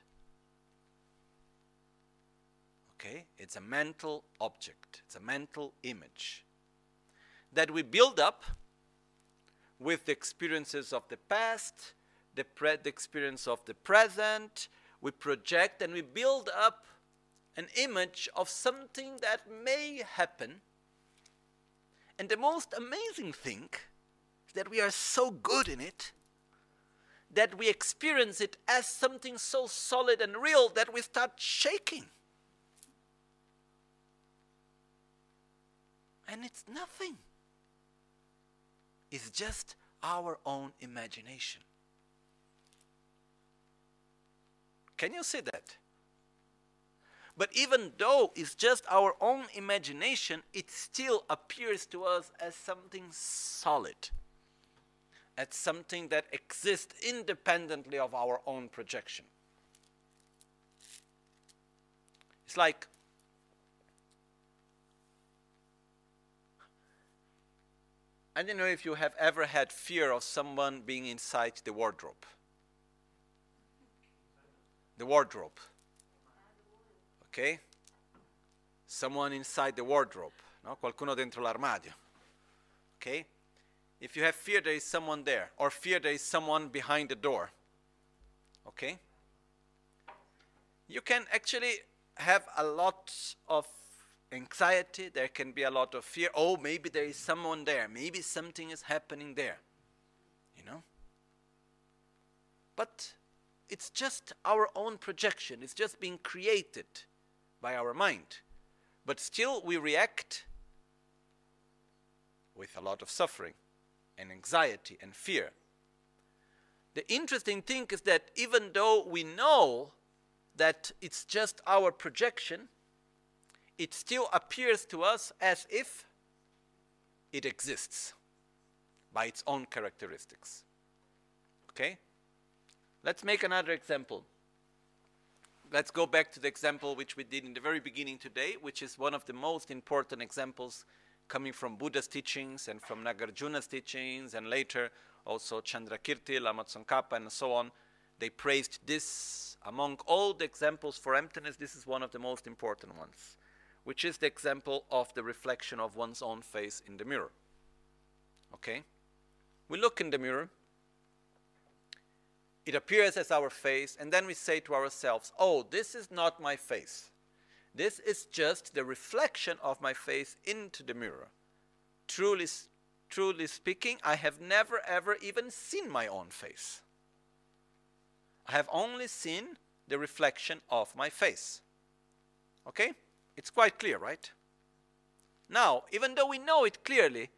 S1: Okay? It's a mental object, it's a mental image that we build up with the experiences of the past, the, the experience of the present. We project and we build up an image of something that may happen and the most amazing thing is that we are so good in it that we experience it as something so solid and real that we start shaking. And it's nothing, it's just our own imagination. Can you see that? But even though it's just our own imagination, it still appears to us as something solid, as something that exists independently of our own projection. It's like I don't know if you have ever had fear of someone being inside the wardrobe. The wardrobe ok? Someone inside the wardrobe, no? qualcuno dentro l'armadio. Okay? If you have fear, there is someone there, or fear, there is someone behind the door. Okay? You can actually have a lot of anxiety, there can be a lot of fear. Oh, maybe there is someone there, maybe something is happening there. You know? But it's just our own projection, it's just being created by our mind. But still, we react with a lot of suffering and anxiety and fear. The interesting thing is that even though we know that it's just our projection, it still appears to us as if it exists by its own characteristics. Okay? Let's make another example. Let's go back to the example which we did in the very beginning today, which is one of the most important examples coming from Buddha's teachings and from Nagarjuna's teachings, and later also Chandrakirti, Lama Tsongkhapa, and so on. They praised this. Among all the examples for emptiness, this is one of the most important ones, which is the example of the reflection of one's own face in the mirror. Okay? We look in the mirror, it appears as our face, and then we say to ourselves, Oh, this is not my face. This is just the reflection of my face into the mirror. Truly, truly speaking, I have never ever even seen my own face. I have only seen the reflection of my face. Okay? It's quite clear, right? Now, even though we know it clearly,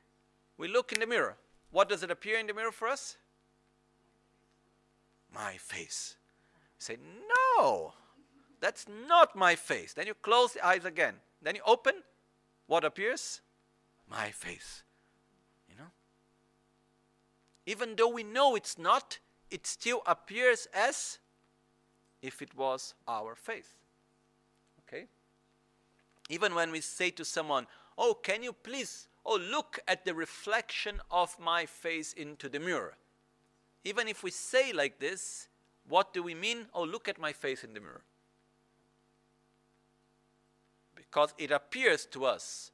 S1: we look in the mirror. What does it appear in the mirror for us? My face. Say, No, that's not my face. Then you close the eyes again. Then you open. What appears? My face. You know? Even though we know it's not, it still appears as if it was our face. Okay? Even when we say to someone, Oh, can you please, oh, look at the reflection of my face into the mirror. Even if we say like this, what do we mean? Oh, look at my face in the mirror. Because it appears to us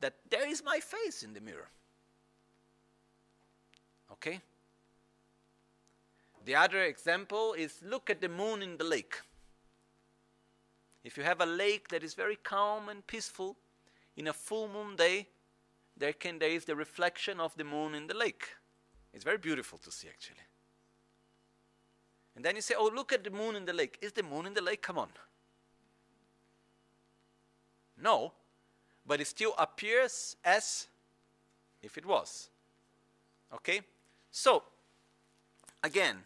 S1: that there is my face in the mirror. Okay? The other example is look at the moon in the lake. If you have a lake that is very calm and peaceful, in a full moon day, there, can, there is the reflection of the moon in the lake. It's very beautiful to see, actually. And then you say, Oh, look at the moon in the lake. Is the moon in the lake? Come on. No, but it still appears as if it was. Okay? So, again,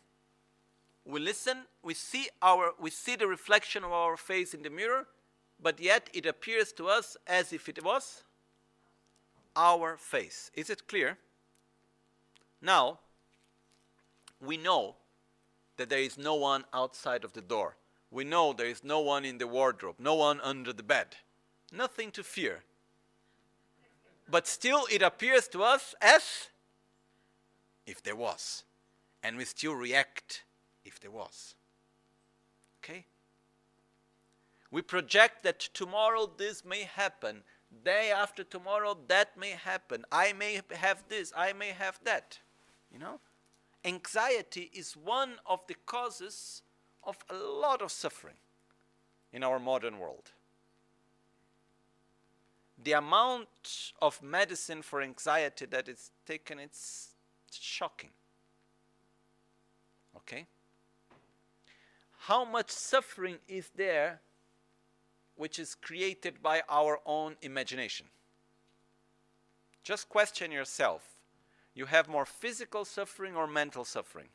S1: we listen, we see our we see the reflection of our face in the mirror, but yet it appears to us as if it was our face. Is it clear? Now, we know that there is no one outside of the door. We know there is no one in the wardrobe, no one under the bed. Nothing to fear. But still, it appears to us as if there was. And we still react if there was. Okay? We project that tomorrow this may happen, day after tomorrow that may happen. I may have this, I may have that. You know? Anxiety is one of the causes of a lot of suffering in our modern world. The amount of medicine for anxiety that is taken, it's shocking. Okay? How much suffering is there which is created by our own imagination? Just question yourself. You have more physical suffering or mental suffering?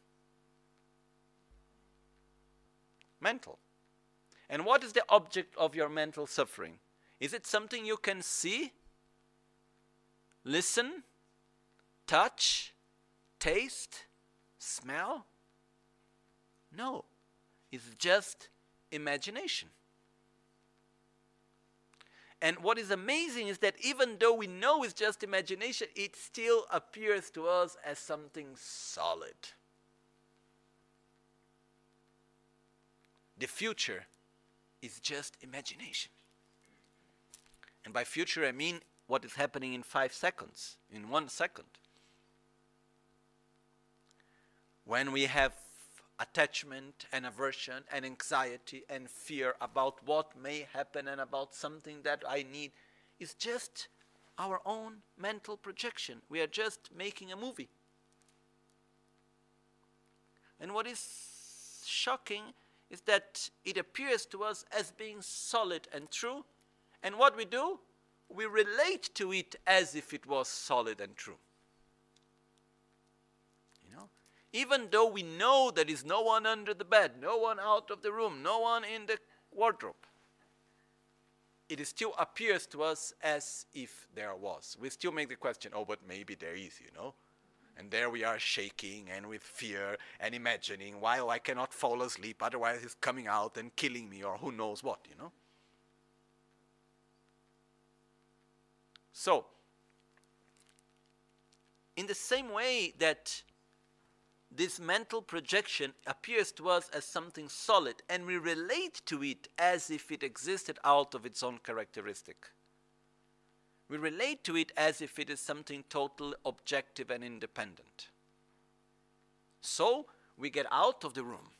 S1: Mental. And what is the object of your mental suffering? Is it something you can see, listen, touch, taste, smell? No, it's just imagination. And what is amazing is that even though we know it's just imagination, it still appears to us as something solid. The future is just imagination. And by future, I mean what is happening in five seconds, in one second. When we have attachment and aversion and anxiety and fear about what may happen and about something that I need, is just our own mental projection. We are just making a movie. And what is shocking is that it appears to us as being solid and true, And what we do? We relate to it as if it was solid and true. You know? Even though we know there is no one under the bed, no one out of the room, no one in the wardrobe, it still appears to us as if there was. We still make the question, oh, but maybe there is, you know? And there we are shaking and with fear and imagining, while I cannot fall asleep, otherwise he's coming out and killing me or who knows what, you know? So, in the same way that this mental projection appears to us as something solid and we relate to it as if it existed out of its own characteristic. We relate to it as if it is something total, objective, and independent. So we get out of the room.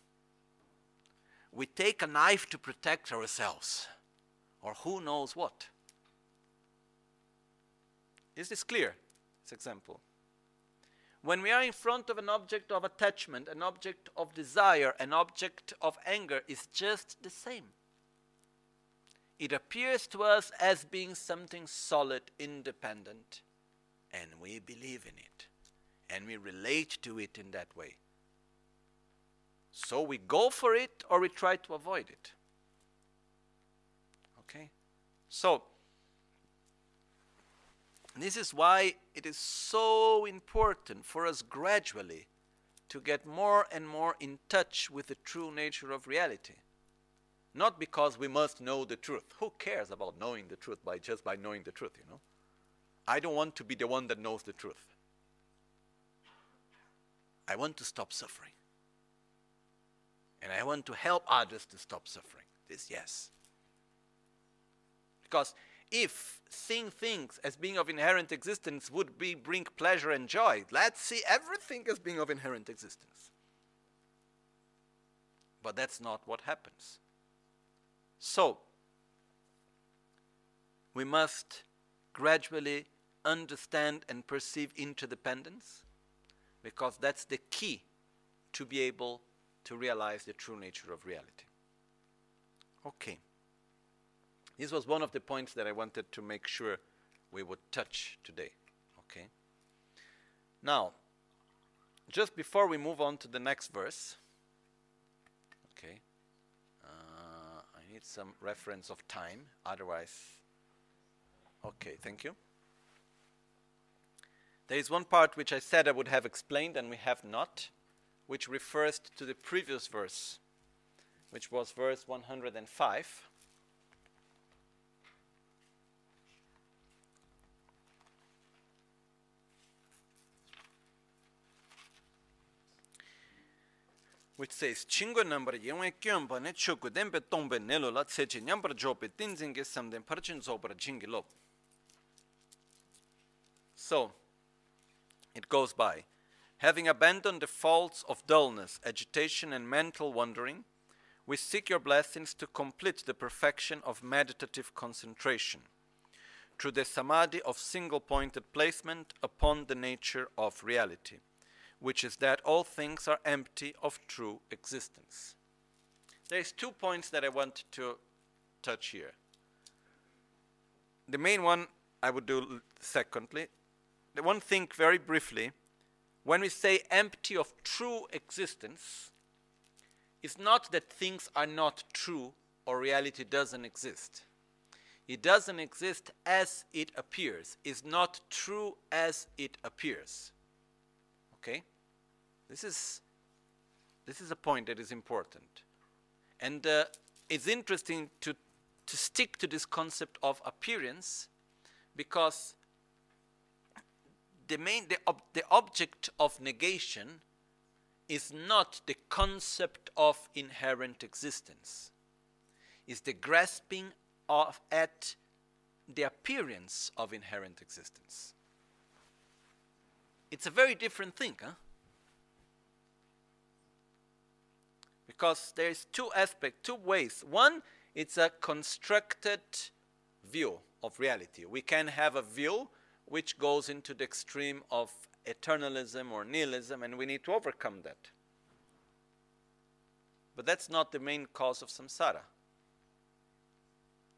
S1: We take a knife to protect ourselves, or who knows what. Is this clear? This example. When we are in front of an object of attachment, an object of desire, an object of anger, is just the same. It appears to us as being something solid, independent, and we believe in it, and we relate to it in that way. So we go for it or we try to avoid it. Okay? So, this is why it is so important for us gradually to get more and more in touch with the true nature of reality. Not because we must know the truth. Who cares about knowing the truth by just by knowing the truth, you know? I don't want to be the one that knows the truth. I want to stop suffering. And I want to help others to stop suffering. This, yes. Because if seeing things as being of inherent existence would be bring pleasure and joy, let's see everything as being of inherent existence. But that's not what happens. So, we must gradually understand and perceive interdependence because that's the key to be able to realize the true nature of reality. Okay. This was one of the points that I wanted to make sure we would touch today. Okay. Now, just before we move on to the next verse, okay, uh, I need some reference of time, otherwise, okay, thank you. There is one part which I said I would have explained and we have not, which refers to the previous verse, which was verse 105. Which says chingo number yengwe kyomba ne choku dempe tongpe nelo la tseche nyambar jope tinzinge samden parchin zobra jingi lop. So, it goes by. Having abandoned the faults of dullness, agitation, and mental wandering, we seek your blessings to complete the perfection of meditative concentration through the samadhi of single pointed placement upon the nature of reality which is that all things are empty of true existence. There's two points that I want to touch here. The main one I would do secondly. The one thing very briefly, when we say empty of true existence, it's not that things are not true or reality doesn't exist. It doesn't exist as it appears. It's not true as it appears. Okay? This is, this is a point that is important. And uh, it's interesting to, to stick to this concept of appearance because the, main, the, ob, the object of negation is not the concept of inherent existence, is the grasping of at the appearance of inherent existence. It's a very different thing, huh? Because there's two aspects, two ways. One, it's a constructed view of reality. We can have a view which goes into the extreme of eternalism or nihilism, and we need to overcome that. But that's not the main cause of samsara.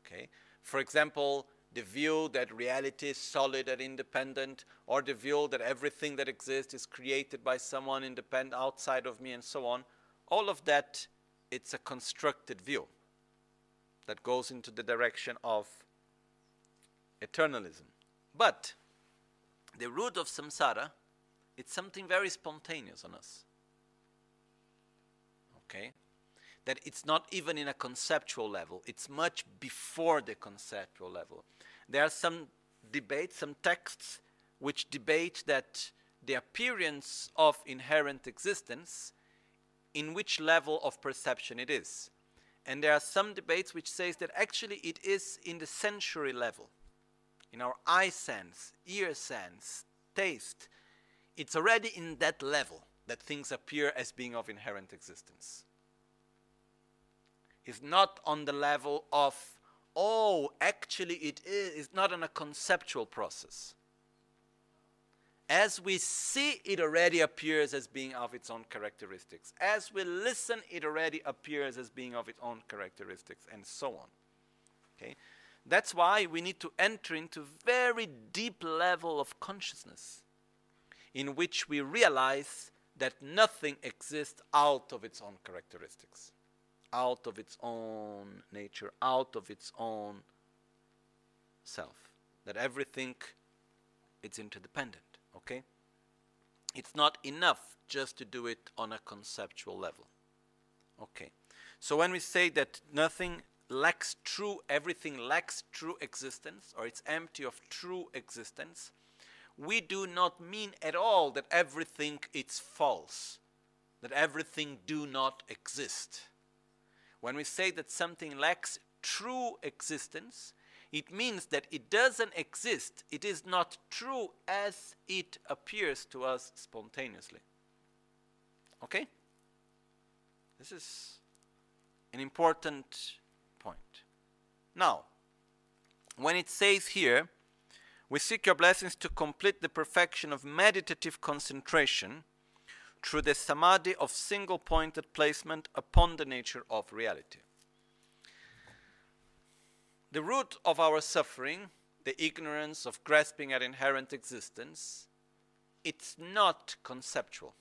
S1: Okay? For example, the view that reality is solid and independent, or the view that everything that exists is created by someone independent outside of me, and so on. All of that, it's a constructed view that goes into the direction of eternalism. But the root of samsara, it's something very spontaneous on us. Okay? That it's not even in a conceptual level, it's much before the conceptual level. There are some debates, some texts which debate that the appearance of inherent existence, in which level of perception it is. And there are some debates which says that actually it is in the sensory level, in our eye sense, ear sense, taste. It's already in that level that things appear as being of inherent existence. It's not on the level of, oh, actually it is, it's not on a conceptual process. As we see, it already appears as being of its own characteristics. As we listen, it already appears as being of its own characteristics, and so on. Okay? That's why we need to enter into very deep level of consciousness in which we realize that nothing exists out of its own characteristics, out of its own nature, out of its own self. That everything is interdependent. Okay? It's not enough just to do it on a conceptual level. Okay. So when we say that nothing lacks true, everything lacks true existence, or it's empty of true existence, we do not mean at all that everything is false, that everything do not exist. When we say that something lacks true existence, it means that it doesn't exist. It is not true as it appears to us spontaneously. Okay? This is an important point. Now, when it says here, we seek your blessings to complete the perfection of meditative concentration through the samadhi of single pointed placement upon the nature of reality. The root of our suffering, the ignorance of grasping at inherent existence, it's not conceptual.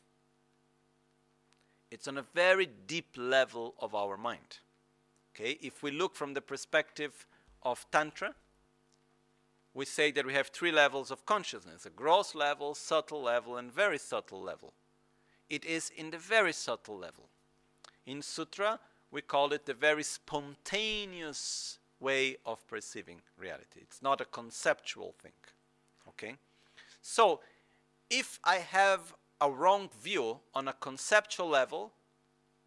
S1: It's on a very deep level of our mind. Okay, if we look from the perspective of Tantra, we say that we have three levels of consciousness a gross level, subtle level, and very subtle level. It is in the very subtle level. In Sutra, we call it the very spontaneous way of perceiving reality. It's not a conceptual thing. Okay? So, if I have a wrong view on a conceptual level,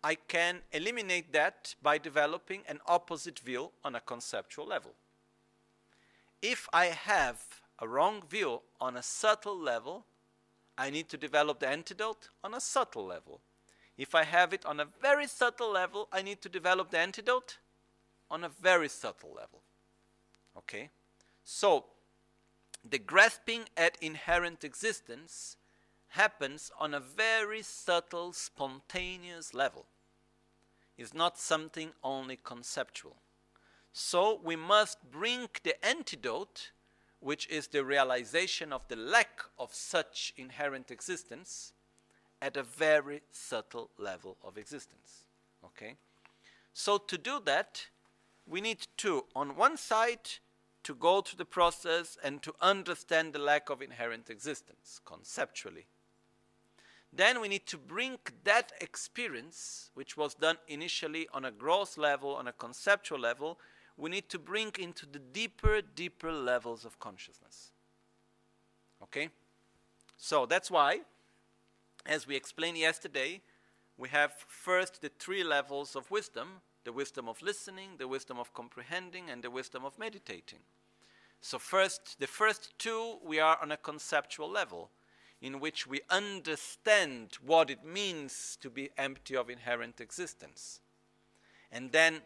S1: I can eliminate that by developing an opposite view on a conceptual level. If I have a wrong view on a subtle level, I need to develop the antidote on a subtle level. If I have it on a very subtle level, I need to develop the antidote on a very subtle level. Okay? So, the grasping at inherent existence happens on a very subtle, spontaneous level. It's not something only conceptual. So, we must bring the antidote, which is the realization of the lack of such inherent existence, at a very subtle level of existence. Okay? So, to do that, we need to, on one side, to go through the process and to understand the lack of inherent existence conceptually. Then we need to bring that experience, which was done initially on a gross level, on a conceptual level, we need to bring into the deeper, deeper levels of consciousness. Okay? So that's why, as we explained yesterday, we have first the three levels of wisdom the wisdom of listening, the wisdom of comprehending, and the wisdom of meditating. So, first, the first two, we are on a conceptual level in which we understand what it means to be empty of inherent existence. And then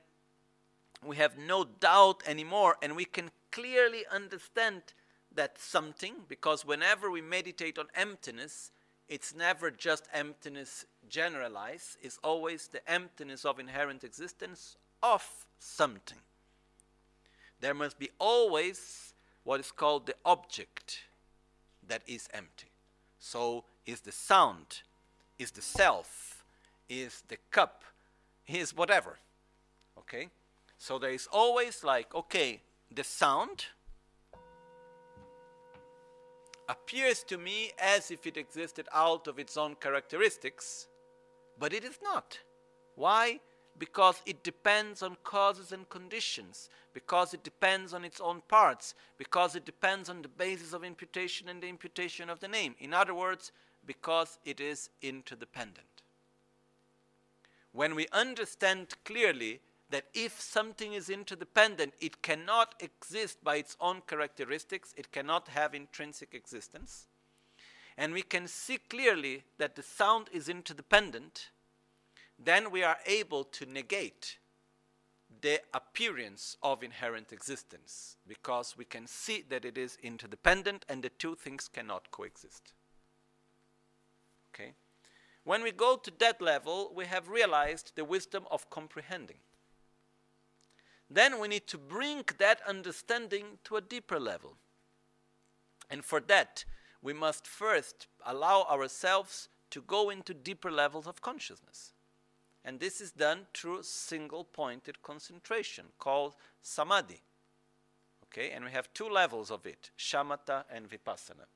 S1: we have no doubt anymore, and we can clearly understand that something, because whenever we meditate on emptiness, it's never just emptiness generalized, is always the emptiness of inherent existence of something. there must be always what is called the object that is empty. So, is the sound, is the self, is the cup, is whatever. Okay? So, there is always like, okay, the sound appears to me as if it existed out of its own characteristics, but it is not. Why? Because it depends on causes and conditions, because it depends on its own parts, because it depends on the basis of imputation and the imputation of the name. In other words, because it is interdependent. When we understand clearly that if something is interdependent, it cannot exist by its own characteristics, it cannot have intrinsic existence. And we can see clearly that the sound is interdependent, then we are able to negate the appearance of inherent existence because we can see that it is interdependent and the two things cannot coexist. Okay? When we go to that level, we have realized the wisdom of comprehending. Then we need to bring that understanding to a deeper level. And for that, we must first allow ourselves to go into deeper levels of consciousness. And this is done through single pointed concentration called samadhi. Okay, and we have two levels of it shamatha and vipassana.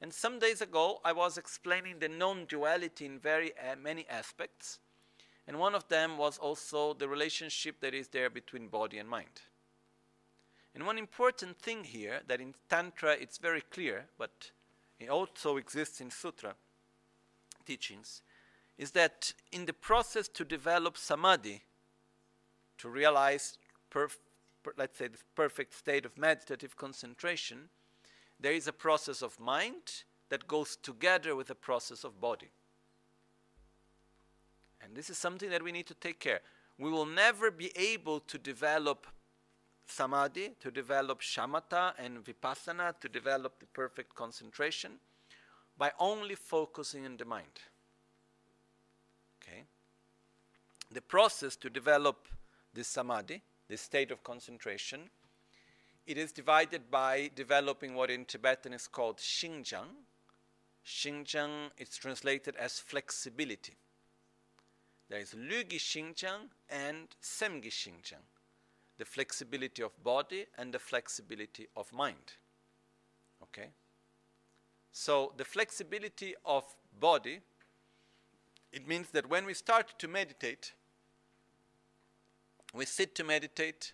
S1: And some days ago, I was explaining the non duality in very uh, many aspects. And one of them was also the relationship that is there between body and mind. And one important thing here that in Tantra it's very clear, but it also exists in Sutra teachings, is that in the process to develop samadhi, to realize, perf- per, let's say, the perfect state of meditative concentration, there is a process of mind that goes together with a process of body. And this is something that we need to take care. We will never be able to develop samadhi, to develop shamatha and vipassana, to develop the perfect concentration by only focusing in the mind. Okay? The process to develop this samadhi, this state of concentration, it is divided by developing what in Tibetan is called Shinjang. Shinjang is translated as flexibility. There is Lügi Shinjang and Semgi Shinjang, the flexibility of body and the flexibility of mind. Okay? So, the flexibility of body, it means that when we start to meditate, we sit to meditate,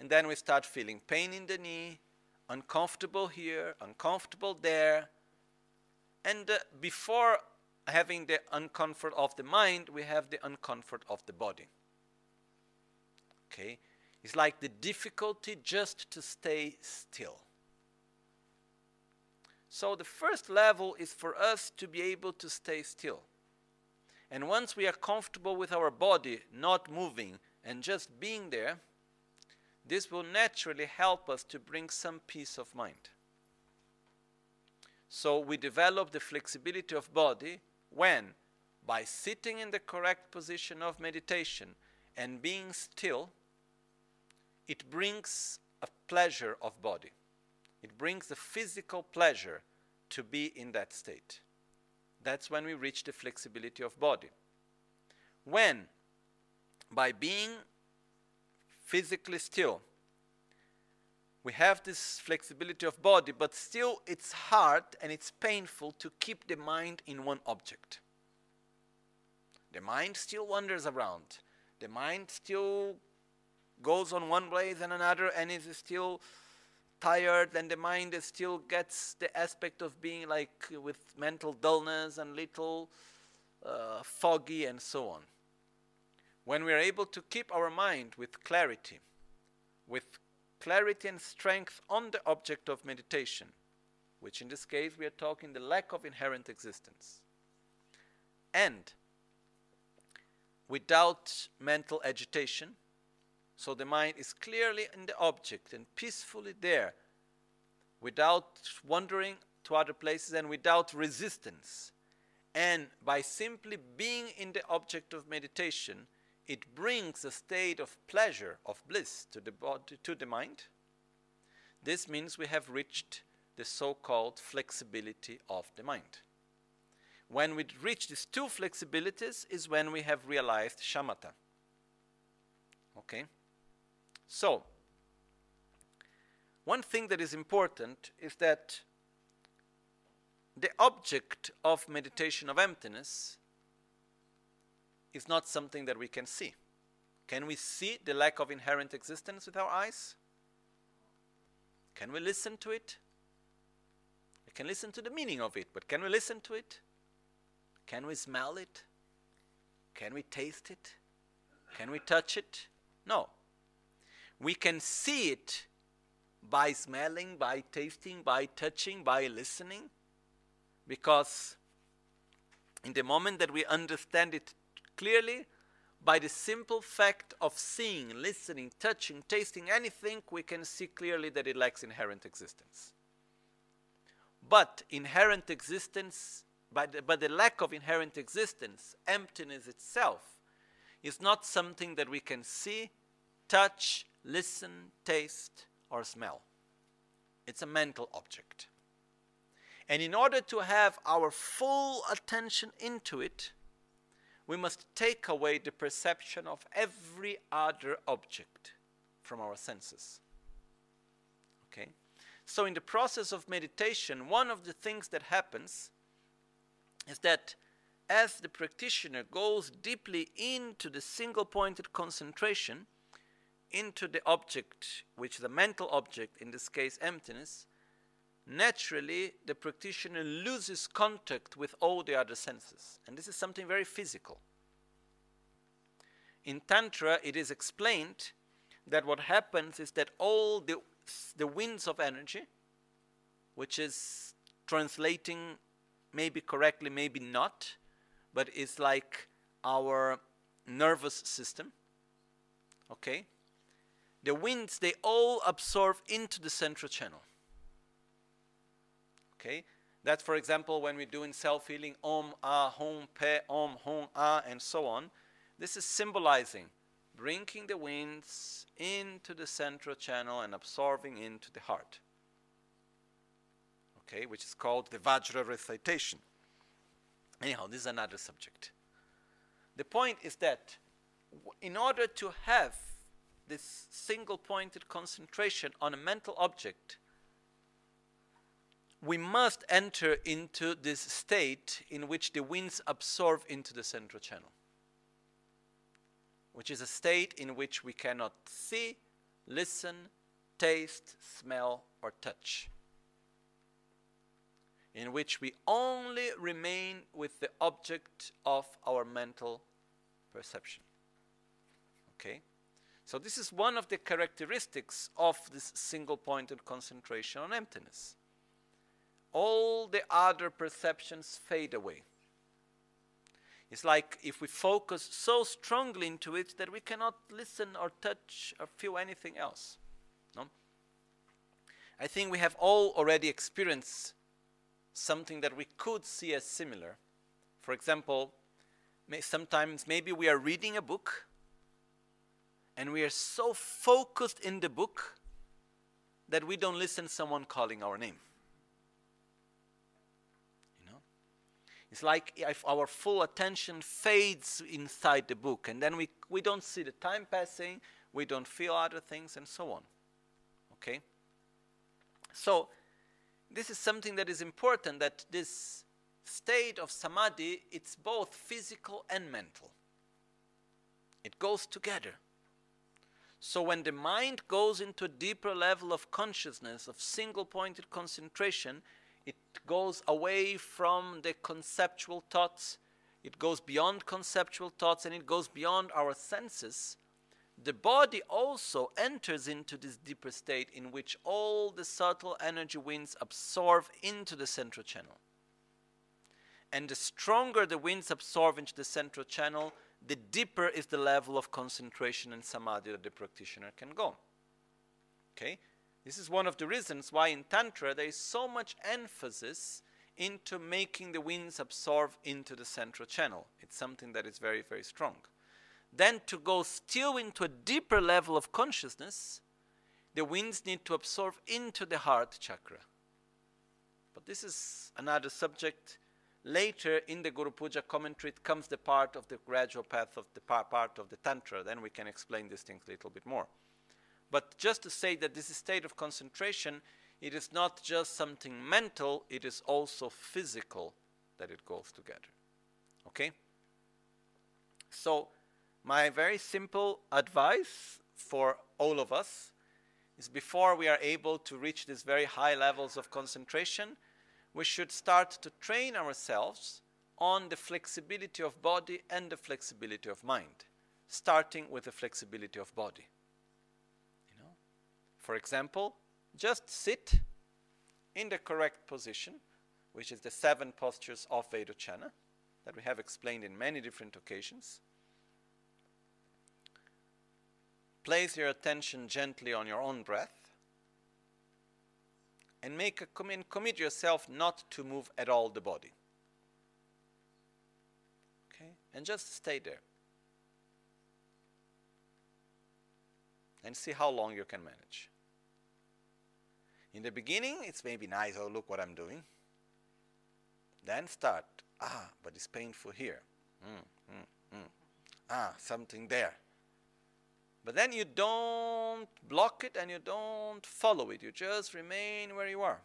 S1: and then we start feeling pain in the knee, uncomfortable here, uncomfortable there. And uh, before having the uncomfort of the mind, we have the uncomfort of the body. Okay? It's like the difficulty just to stay still. So the first level is for us to be able to stay still. And once we are comfortable with our body not moving and just being there, this will naturally help us to bring some peace of mind. So we develop the flexibility of body when? By sitting in the correct position of meditation and being still, it brings a pleasure of body. It brings a physical pleasure to be in that state. That's when we reach the flexibility of body. When, by being physically still, we have this flexibility of body, but still it's hard and it's painful to keep the mind in one object. The mind still wanders around. The mind still goes on one place and another and is still tired and the mind still gets the aspect of being like with mental dullness and little uh, foggy and so on. When we are able to keep our mind with clarity, with clarity and strength on the object of meditation, which in this case we are talking the lack of inherent existence. And without mental agitation, so the mind is clearly in the object and peacefully there, without wandering to other places and without resistance. And by simply being in the object of meditation, it brings a state of pleasure, of bliss to the body, to the mind, this means we have reached the so called flexibility of the mind. When we reach these two flexibilities, is when we have realized shamatha. Okay? So, one thing that is important is that the object of meditation of emptiness is not something that we can see. Can we see the lack of inherent existence with our eyes? Can we listen to it? We can listen to the meaning of it, but can we listen to it? Can we smell it? Can we taste it? Can we touch it? No. We can see it by smelling, by tasting, by touching, by listening, because in the moment that we understand it clearly, by the simple fact of seeing, listening, touching, tasting anything, we can see clearly that it lacks inherent existence. But inherent existence, by the, but the lack of inherent existence, emptiness itself, is not something that we can see, touch, listen, taste, or smell. It's a mental object. And in order to have our full attention into it, we must take away the perception of every other object from our senses. Okay? So, in the process of meditation, one of the things that happens is that as the practitioner goes deeply into the single pointed concentration, into the object, which a mental object, in this case emptiness, naturally the practitioner loses contact with all the other senses. And this is something very physical. In Tantra, it is explained that what happens is that all the, the winds of energy, which is translating maybe correctly, maybe not, but it's like our nervous system, okay? The winds, they all absorb into the central channel. Okay? That's, for example, when we're doing self healing, Om, Ah, Hum, Pe, Om, Hum, Ah, and so on. This is symbolizing bringing the winds into the central channel and absorbing into the heart. Okay, which is called the Vajra recitation. Anyhow, this is another subject. The point is that in order to have this single pointed concentration on a mental object, we must enter into this state in which the winds absorb into the central channel, which is a state in which we cannot see, listen, taste, smell, or touch, in which we only remain with the object of our mental perception. Okay? So, this is one of the characteristics of this single pointed concentration on emptiness all the other perceptions fade away. It's like if we focus so strongly into it that we cannot listen or touch or feel anything else. No? I think we have all already experienced something that we could see as similar. For example, may sometimes maybe we are reading a book and we are so focused in the book that we don't listen someone calling our name. You know? It's like if our full attention fades inside the book and then we, we don't see the time passing, we don't feel other things, and so on. Okay? So, this is something that is important that this state of samadhi it's both physical and mental it goes together so when the mind goes into a deeper level of consciousness of single pointed concentration it goes away from the conceptual thoughts, it goes beyond conceptual thoughts, and it goes beyond our senses. The body also enters into this deeper state in which all the subtle energy winds absorb into the central channel. And the stronger the winds absorb into the central channel, the deeper is the level of concentration and samadhi that the practitioner can go. Okay? This is one of the reasons why in Tantra there is so much emphasis into making the winds absorb into the central channel. It's something that is very, very strong. then to go still into a deeper level of consciousness, the winds need to absorb into the heart chakra. But this is another subject. Later in the Guru Puja commentary, it comes the part of the gradual path of the par- part of the Tantra. Then we can explain these things a little bit more. But just to say that this state of concentration, it is not just something mental, it is also physical that it goes together. Okay? So, my very simple advice for all of us is before we are able to reach these very high levels of concentration, we should start to train ourselves on the flexibility of body and the flexibility of mind, starting with the flexibility of body. You know? For example, just sit in the correct position, which is the seven postures of Vairochana that we have explained in many different occasions. Place your attention gently on your own breath and make a commit, commit yourself not to move at all the body. Okay? And just stay there. And see how long you can manage. In the beginning, it's maybe nice, oh, look what I'm doing. Then start, ah, but it's painful here. Mm, mm, mm. Ah, something there. But then you don't block it and you don't follow it. You just remain where you are.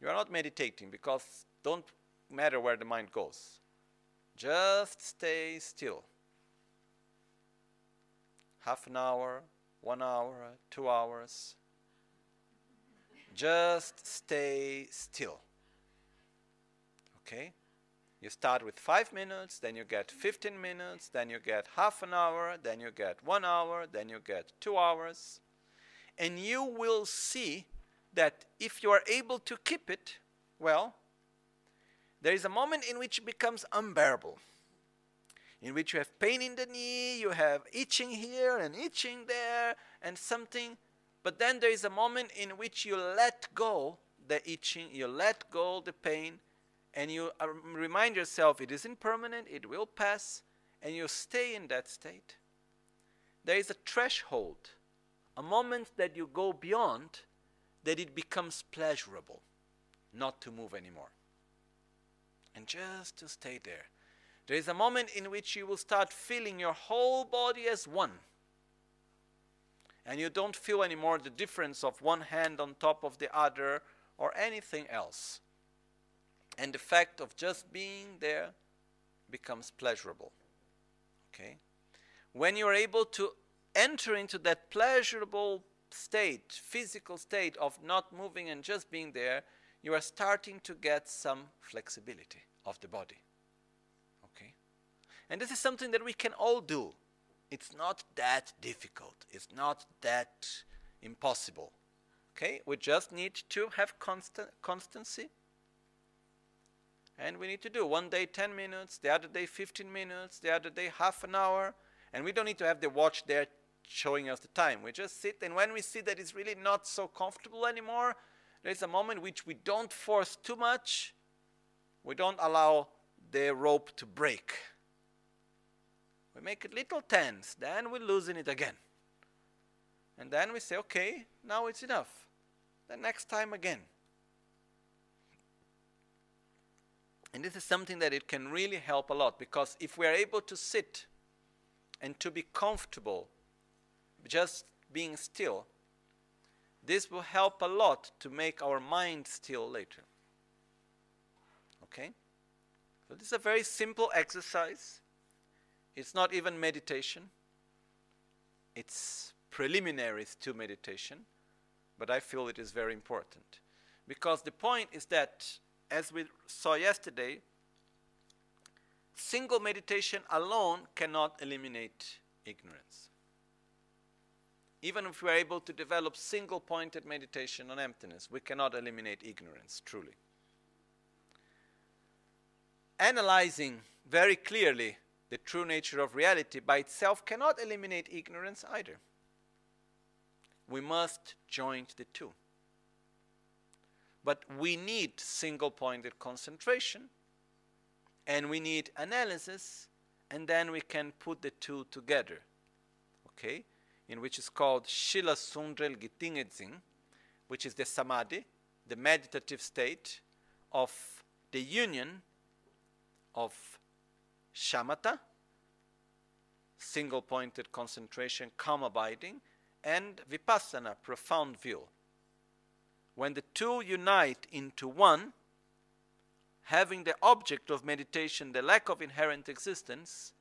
S1: You are not meditating because don't matter where the mind goes. Just stay still. Half an hour, one hour, two hours. Just stay still. Okay? You start with five minutes, then you get 15 minutes, then you get half an hour, then you get one hour, then you get two hours. And you will see that if you are able to keep it, well, there is a moment in which it becomes unbearable. In which you have pain in the knee, you have itching here and itching there, and something. But then there is a moment in which you let go the itching, you let go the pain, and you uh, remind yourself it is impermanent, it will pass, and you stay in that state, there is a threshold, a moment that you go beyond that it becomes pleasurable not to move anymore. And just to stay there. There is a moment in which you will start feeling your whole body as one. And you don't feel anymore the difference of one hand on top of the other or anything else and the fact of just being there becomes pleasurable. Okay? When you're able to enter into that pleasurable state, physical state of not moving and just being there, you are starting to get some flexibility of the body. Okay? And this is something that we can all do. It's not that difficult. It's not that impossible. Okay? We just need to have constant constancy and we need to do one day 10 minutes, the other day 15 minutes, the other day half an hour. And we don't need to have the watch there showing us the time. We just sit, and when we see that it's really not so comfortable anymore, there's a moment which we don't force too much. We don't allow the rope to break. We make it little tense, then we loosen it again. And then we say, okay, now it's enough. The next time again. And this is something that it can really help a lot because if we are able to sit and to be comfortable just being still, this will help a lot to make our mind still later. Okay? So, this is a very simple exercise. It's not even meditation, it's preliminaries to meditation, but I feel it is very important. Because the point is that as we saw yesterday, single meditation alone cannot eliminate ignorance. Even if we are able to develop single pointed meditation on emptiness, we cannot eliminate ignorance, truly. Analyzing very clearly the true nature of reality by itself cannot eliminate ignorance either. We must join the two. But we need single pointed concentration, and we need analysis, and then we can put the two together. Okay? In which is called Shila Sundrel Gitingedzing, which is the samadhi, the meditative state of the union of shamatha, single pointed concentration, calm abiding, and vipassana, profound view. When the two unite into one, having the object of meditation the lack of inherent existence,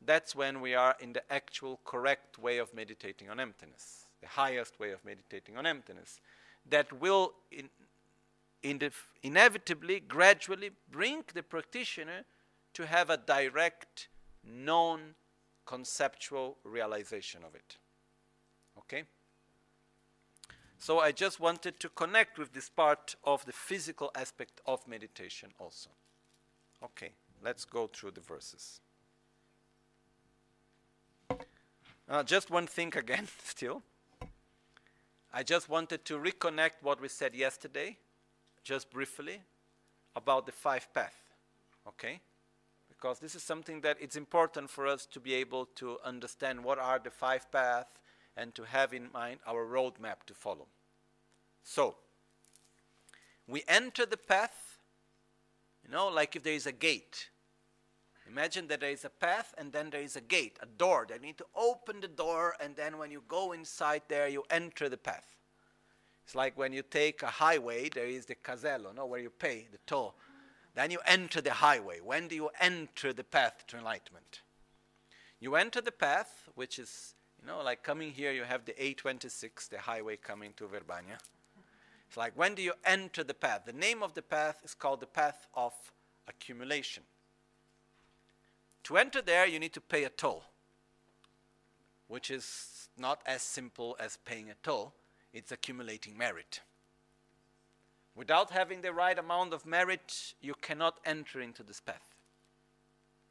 S1: that's when we are in the actual correct way of meditating on emptiness, the highest way of meditating on emptiness, that will in, in inevitably, gradually bring the practitioner to have a direct, non conceptual realization of it. Okay? So I just wanted to connect with this part of the physical aspect of meditation also. Okay, let's go through the verses. Uh, just one thing again, still. I just wanted to reconnect what we said yesterday, just briefly, about the five path. Okay? Because this is something that it's important for us to be able to understand what are the five paths and to have in mind our roadmap to follow. So, we enter the path, you know, like if there is a gate. Imagine that there is a path and then there is a gate, a door. They need to open the door, and then when you go inside there, you enter the path. It's like when you take a highway, there is the casello, no, where you pay the toll. Then you enter the highway. When do you enter the path to enlightenment? You enter the path, which is, you know, like coming here, you have the A26, the highway coming to Verbania. It's like when do you enter the path? The name of the path is called the path of accumulation. To enter there, you need to pay a toll, which is not as simple as paying a toll, it's accumulating merit. Without having the right amount of merit, you cannot enter into this path.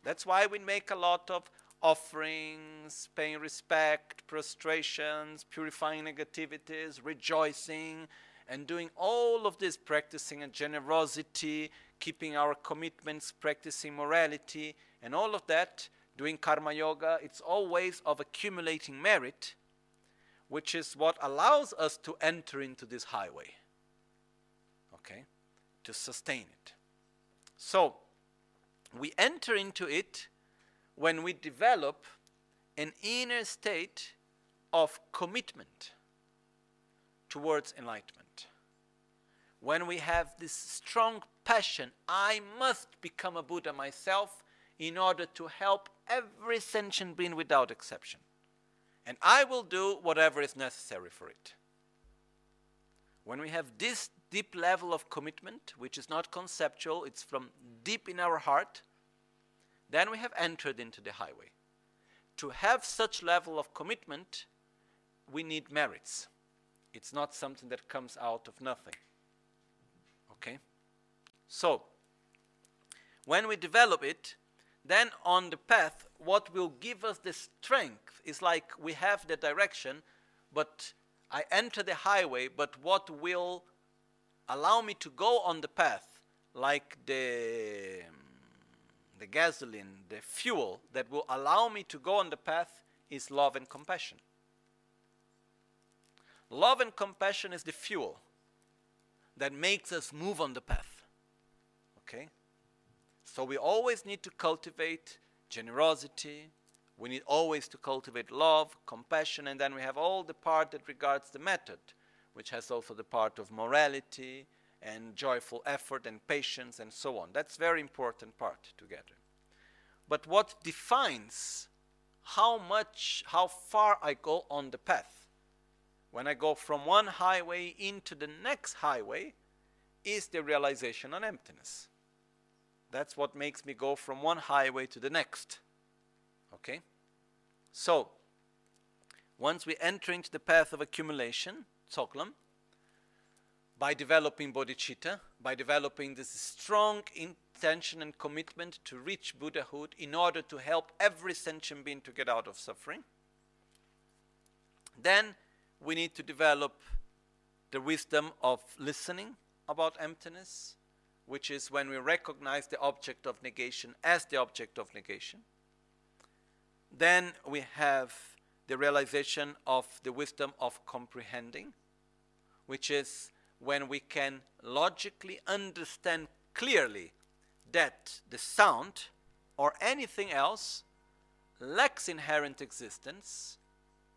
S1: That's why we make a lot of offerings, paying respect, prostrations, purifying negativities, rejoicing, and doing all of this, practicing a generosity, keeping our commitments, practicing morality, and all of that, doing karma yoga, it's all ways of accumulating merit, which is what allows us to enter into this highway. Okay? To sustain it. So, we enter into it when we develop an inner state of commitment towards enlightenment. When we have this strong passion, I must become a Buddha myself in order to help every sentient being without exception. And I will do whatever is necessary for it. When we have this deep level of commitment, which is not conceptual, it's from deep in our heart, then we have entered into the highway. To have such level of commitment, we need merits. It's not something that comes out of nothing. Okay? So, when we develop it, then on the path, what will give us the strength is like we have the direction, but I enter the highway, but what will allow me to go on the path, like the, the gasoline, the fuel that will allow me to go on the path, is love and compassion. Love and compassion is the fuel that makes us move on the path. Okay? So we always need to cultivate generosity, we need always to cultivate love, compassion, and then we have all the part that regards the method which has also the part of morality and joyful effort and patience and so on. That's very important part together. But what defines how much, how far I go on the path, when I go from one highway into the next highway, is the realization on emptiness. That's what makes me go from one highway to the next. Okay? So, once we enter into the path of accumulation, Tsoklam, by developing bodhicitta, by developing this strong intention and commitment to reach Buddhahood in order to help every sentient being to get out of suffering. Then we need to develop the wisdom of listening about emptiness, which is when we recognize the object of negation as the object of negation. Then we have the realization of the wisdom of comprehending, which is when we can logically understand clearly that the sound or anything else lacks inherent existence,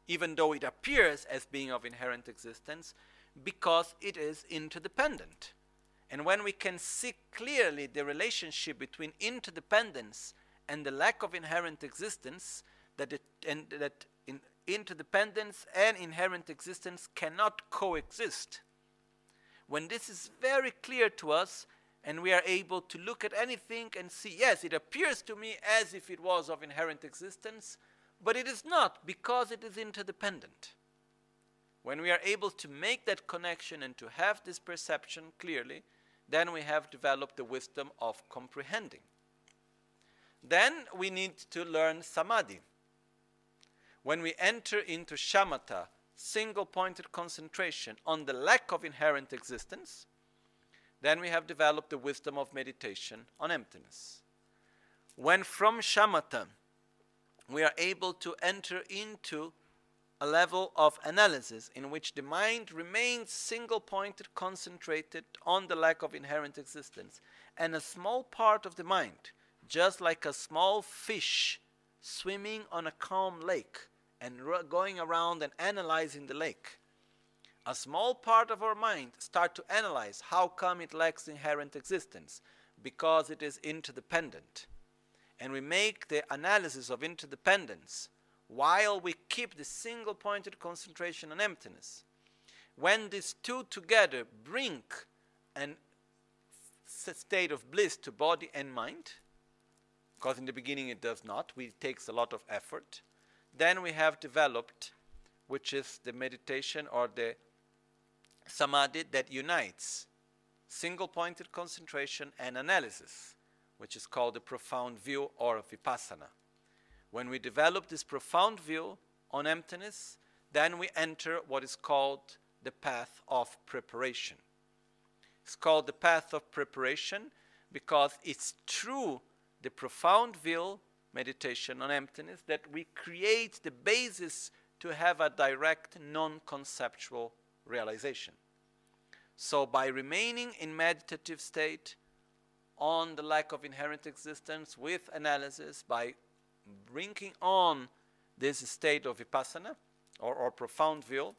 S1: even though it appears as being of inherent existence, because it is interdependent. And when we can see clearly the relationship between interdependence and the lack of inherent existence, that, it, and that in interdependence and inherent existence cannot coexist. When this is very clear to us, and we are able to look at anything and see, yes, it appears to me as if it was of inherent existence, but it is not because it is interdependent. When we are able to make that connection and to have this perception clearly, then we have developed the wisdom of comprehending. Then we need to learn samadhi. When we enter into shamatha, single pointed concentration on the lack of inherent existence, then we have developed the wisdom of meditation on emptiness. When from shamatha we are able to enter into a level of analysis in which the mind remains single pointed, concentrated on the lack of inherent existence, and a small part of the mind, just like a small fish swimming on a calm lake and going around and analyzing the lake. A small part of our mind start to analyze how come it lacks inherent existence because it is interdependent. And we make the analysis of interdependence while we keep the single pointed concentration on emptiness. When these two together bring a state of bliss to body and mind, because in the beginning it does not, it takes a lot of effort, then we have developed, which is the meditation or the samadhi that unites single pointed concentration and analysis, which is called the profound view or vipassana. When we develop this profound view on emptiness, then we enter what is called the path of preparation. It's called the path of preparation because it's through the profound view meditation on emptiness that we create the basis to have a direct non conceptual realization. So, by remaining in meditative state on the lack of inherent existence with analysis, by bringing on this state of vipassana or, or profound view,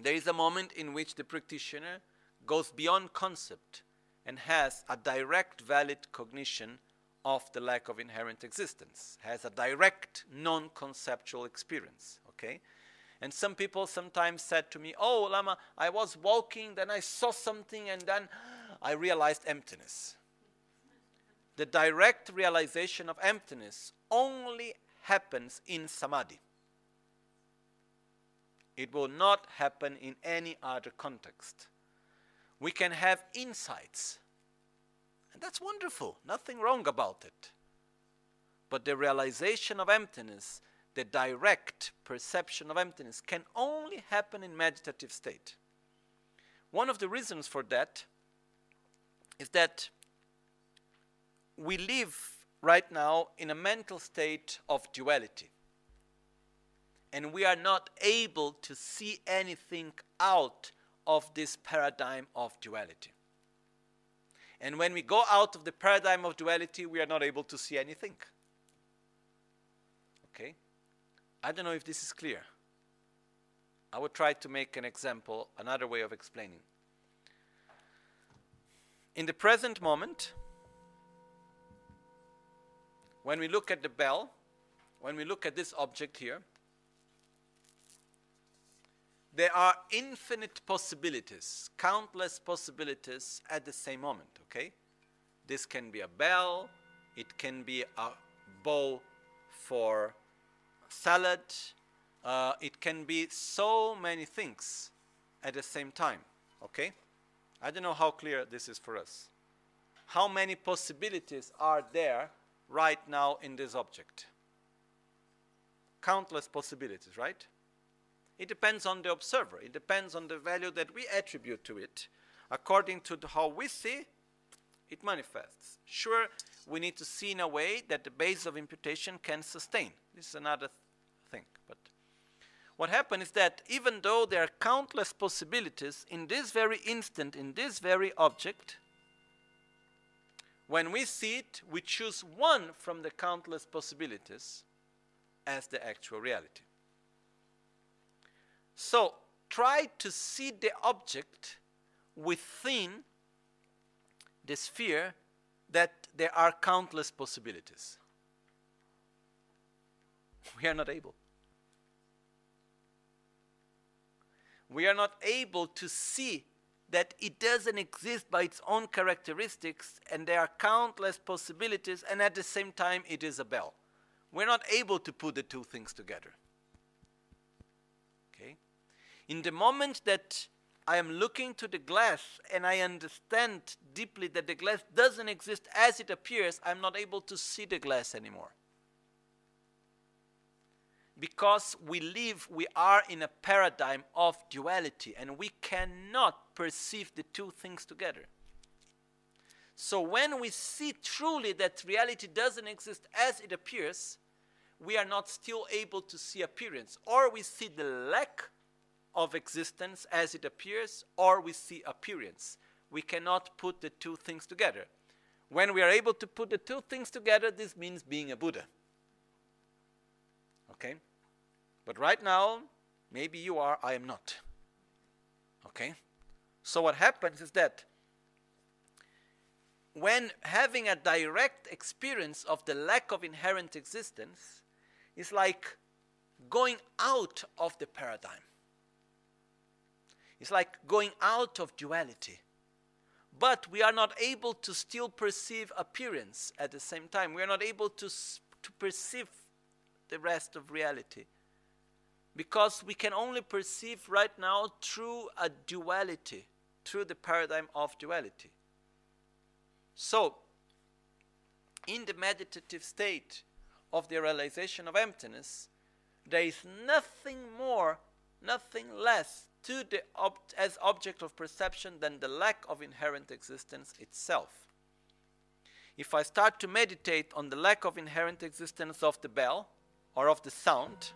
S1: there is a moment in which the practitioner goes beyond concept and has a direct valid cognition of the lack of inherent existence, has a direct non conceptual experience. Okay? And some people sometimes said to me, Oh, Lama, I was walking, then I saw something, and then I realized emptiness. The direct realization of emptiness only happens in samadhi. It will not happen in any other context. We can have insights, and that's wonderful, nothing wrong about it. But the realization of emptiness, the direct perception of emptiness, can only happen in meditative state. One of the reasons for that is that we live right now in a mental state of duality. And we are not able to see anything out of this paradigm of duality. And when we go out of the paradigm of duality, we are not able to see anything. Okay? I don't know if this is clear. I will try to make an example, another way of explaining. In the present moment, when we look at the bell, when we look at this object here, there are infinite possibilities, countless possibilities at the same moment, okay? This can be a bell, it can be a bowl for salad, uh, it can be so many things at the same time, okay? I don't know how clear this is for us. How many possibilities are there right now in this object? Countless possibilities, right? It depends on the observer. It depends on the value that we attribute to it. According to how we see, it manifests. Sure, we need to see in a way that the base of imputation can sustain. this is another what happened is that even though there are countless possibilities in this very instant, in this very object, when we see it, we choose one from the countless possibilities as the actual reality. So try to see the object within the sphere that there are countless possibilities. We are not able. We are not able to see that it doesn't exist by its own characteristics and there are countless possibilities, and at the same time, it is a bell. We're not able to put the two things together. Okay? In the moment that I am looking to the glass and I understand deeply that the glass doesn't exist as it appears, I'm not able to see the glass anymore. Because we live, we are in a paradigm of duality and we cannot perceive the two things together. So when we see truly that reality doesn't exist as it appears, we are not still able to see appearance, or we see the lack of existence as it appears, or we see appearance. We cannot put the two things together. When we are able to put the two things together, this means being a Buddha. Okay? But right now, maybe you are, I am not. Okay? So what happens is that when having a direct experience of the lack of inherent existence is like going out of the paradigm. It's like going out of duality. But we are not able to still perceive appearance at the same time. We are not able to, to perceive the rest of reality. Because we can only perceive right now through a duality, through the paradigm of duality. So, in the meditative state of the realization of emptiness, there is nothing more, nothing less to the ob- as object of perception than the lack of inherent existence itself. If I start to meditate on the lack of inherent existence of the bell or of the sound,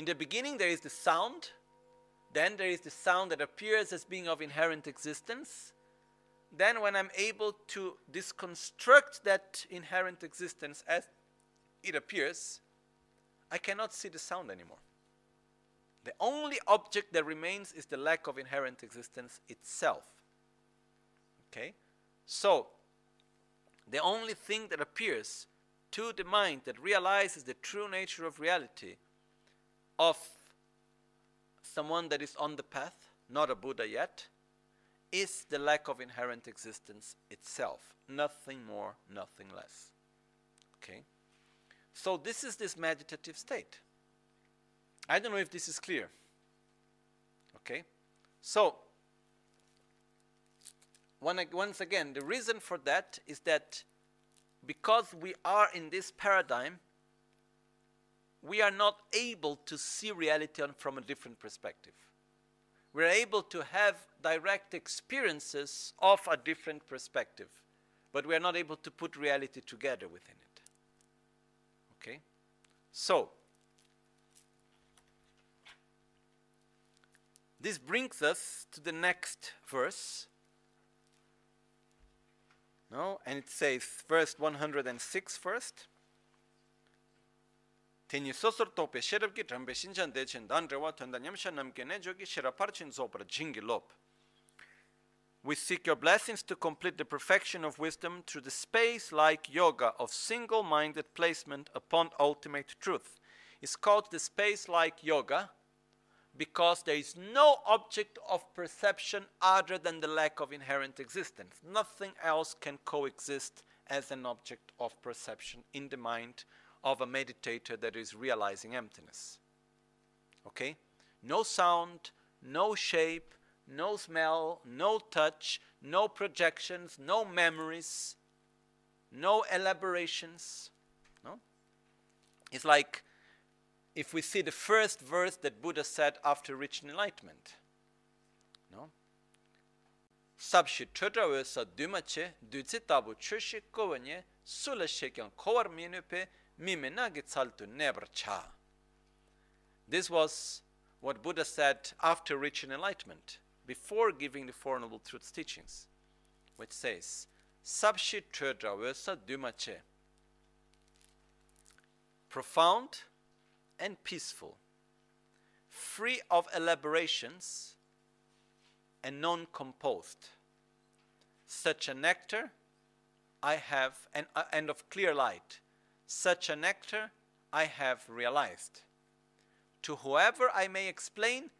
S1: in the beginning there is the sound, then there is the sound that appears as being of inherent existence. Then, when I'm able to disconstruct that inherent existence as it appears, I cannot see the sound anymore. The only object that remains is the lack of inherent existence itself. Okay? So, the only thing that appears to the mind that realizes the true nature of reality of someone that is on the path, not a Buddha yet, is the lack of inherent existence itself. Nothing more, nothing less. Okay? So, this is this meditative state. I don't know if this is clear. Okay? So, once again, the reason for that is that because we are in this paradigm, we are not able to see reality from a different perspective. We're able to have direct experiences of a different perspective, but we are not able to put reality together within it. Okay? So, this brings us to the next verse. No? And it says, verse 106 first. Teni sosor tope sherab ki trambe shinjang dechen dan rewa tanda nyamsha namke ne jogi shiraparchin zopra jingi lop. We seek your blessings to complete the perfection of wisdom through the space like yoga of single minded placement upon ultimate truth. It's called the space like yoga because there is no object of perception other than the lack of inherent existence. Nothing else can coexist as an object of perception in the mind of a meditator that is realizing emptiness. Okay? No sound, no shape, no smell, no touch, no projections, no memories, no elaborations. No? It's like if we see the first verse that Buddha said after reaching enlightenment. No? This was what Buddha said after reaching enlightenment, before giving the Four Noble Truths teachings, which says. Profound and peaceful, free of elaborations and non composed. Such a nectar I have, and, uh, and of clear light, such a nectar I have realized. To whoever I may explain,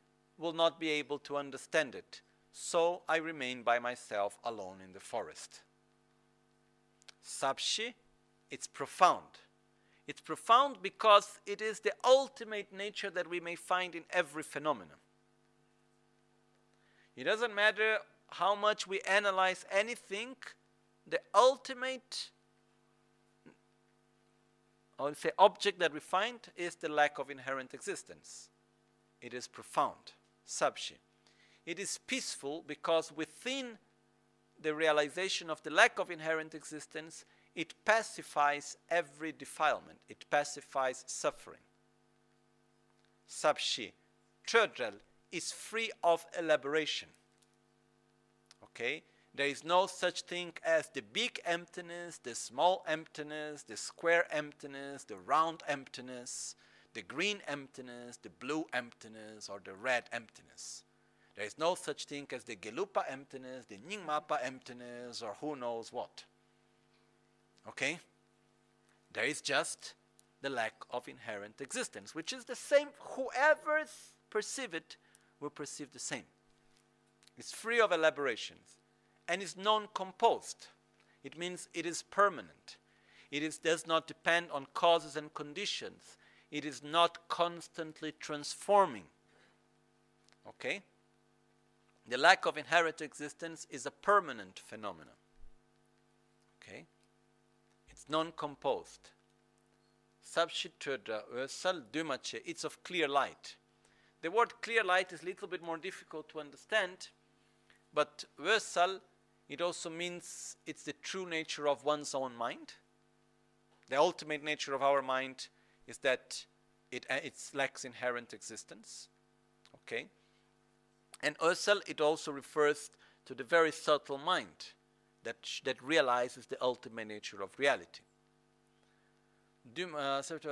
S1: will not be able to understand it, so I remain by myself alone in the forest. Sabshi, it's profound. It's profound because it is the ultimate nature that we may find in every phenomenon. It doesn't matter how much we analyze anything, the ultimate I would say object that we find is the lack of inherent existence. It is profound, sabshi. It is peaceful because within the realization of the lack of inherent existence, it pacifies every defilement, it pacifies suffering. Sabshi, Trodrel, is free of elaboration. Okay? There is no such thing as the big emptiness, the small emptiness, the square emptiness, the round emptiness, the green emptiness, the blue emptiness, or the red emptiness. There is no such thing as the Gelugpa emptiness, the Nyingmapa emptiness, or who knows what. Okay? There is just the lack of inherent existence, which is the same. Whoever perceive it will perceive the same. It's free of elaborations and is non composed. It means it is permanent. It is, does not depend on causes and conditions. It is not constantly transforming. Okay? The lack of inherent existence is a permanent phenomenon. Okay? It's non composed. It's of clear light. The word clear light is a little bit more difficult to understand, but it also means it's the true nature of one's own mind. The ultimate nature of our mind is that it, uh, it lacks inherent existence. Okay? And Ösel, it also refers to the very subtle mind that, that realizes the ultimate nature of reality. Uh, such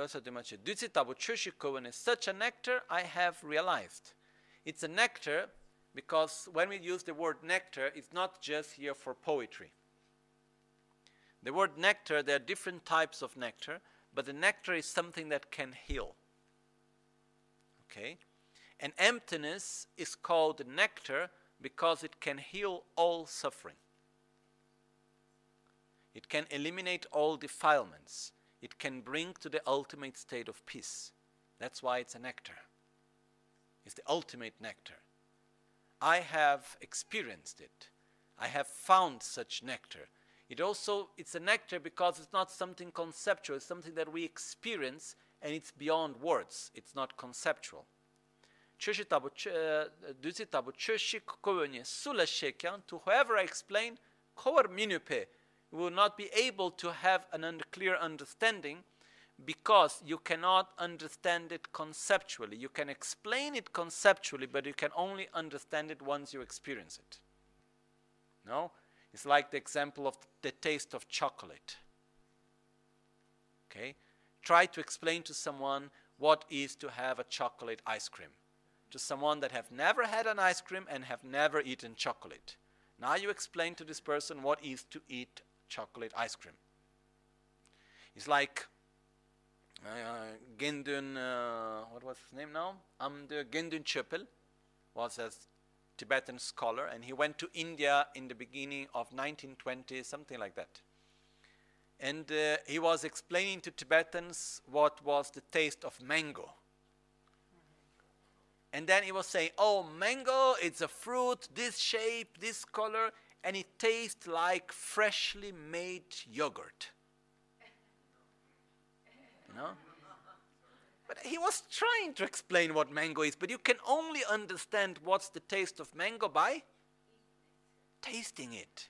S1: a nectar I have realized. It's a nectar because when we use the word nectar, it's not just here for poetry. The word nectar, there are different types of nectar, but the nectar is something that can heal. Okay? And emptiness is called nectar because it can heal all suffering. It can eliminate all defilements. It can bring to the ultimate state of peace. That's why it's a nectar. It's the ultimate nectar. I have experienced it. I have found such nectar. It also it's a nectar because it's not something conceptual, it's something that we experience and it's beyond words. It's not conceptual. To whoever I explain, will not be able to have an under clear understanding because you cannot understand it conceptually. You can explain it conceptually, but you can only understand it once you experience it. No? It's like the example of the taste of chocolate. Okay? Try to explain to someone what is to have a chocolate ice cream. To someone that have never had an ice cream and have never eaten chocolate. Now you explain to this person what is to eat chocolate ice cream. It's like uh, Gendun, uh, what was his name now? Amdo Gendun Chöpel was a Tibetan scholar, and he went to India in the beginning of 1920, something like that. And uh, he was explaining to Tibetans what was the taste of mango. And then he was saying, Oh, mango, it's a fruit, this shape, this color, and it tastes like freshly made yogurt. Know? But he was trying to explain what mango is, but you can only understand what's the taste of mango by tasting it.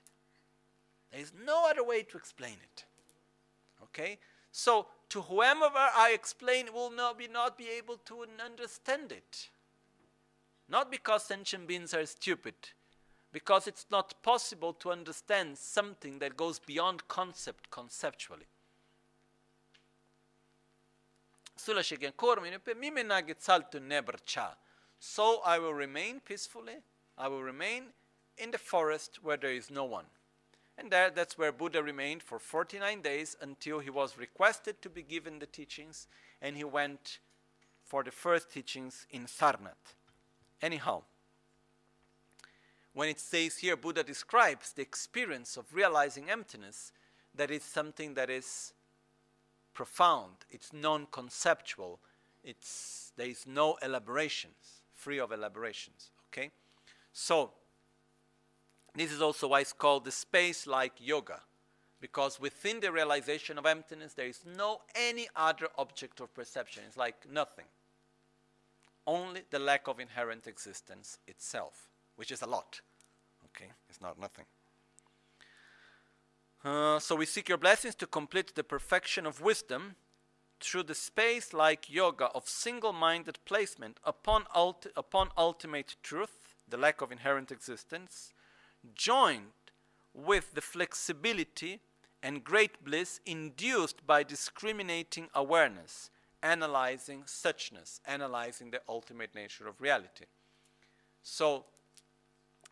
S1: There is no other way to explain it. Okay? So, to whomever I explain will not be, not be able to understand it. Not because sentient beings are stupid, because it's not possible to understand something that goes beyond concept conceptually. So I will remain peacefully, I will remain in the forest where there is no one. And there, that's where Buddha remained for 49 days until he was requested to be given the teachings, and he went for the first teachings in Sarnath. Anyhow, when it says here Buddha describes the experience of realizing emptiness, that is something that is profound, it's non conceptual, it's, there is no elaborations, free of elaborations. Okay? So, this is also why it's called the space like yoga, because within the realization of emptiness, there is no any other object of perception. It's like nothing. Only the lack of inherent existence itself, which is a lot. Okay, it's not nothing. Uh, so we seek your blessings to complete the perfection of wisdom through the space like yoga of single minded placement upon, ulti- upon ultimate truth, the lack of inherent existence, joined with the flexibility and great bliss induced by discriminating awareness, analyzing suchness, analyzing the ultimate nature of reality. So,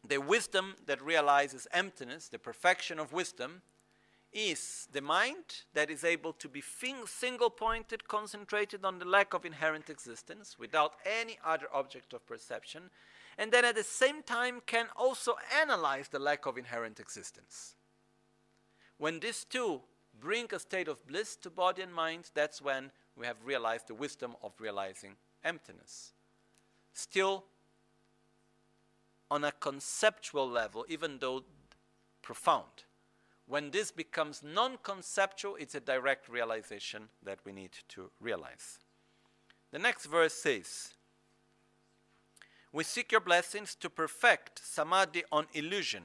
S1: the wisdom that realizes emptiness, the perfection of wisdom, is the mind that is able to be single pointed, concentrated on the lack of inherent existence without any other object of perception, and then at the same time can also analyze the lack of inherent existence. When these two bring a state of bliss to body and mind, that's when we have realized the wisdom of realizing emptiness. Still, on a conceptual level, even though profound, when this becomes non conceptual, it's a direct realization that we need to realize. The next verse says, we seek your blessings to perfect samadhi on illusion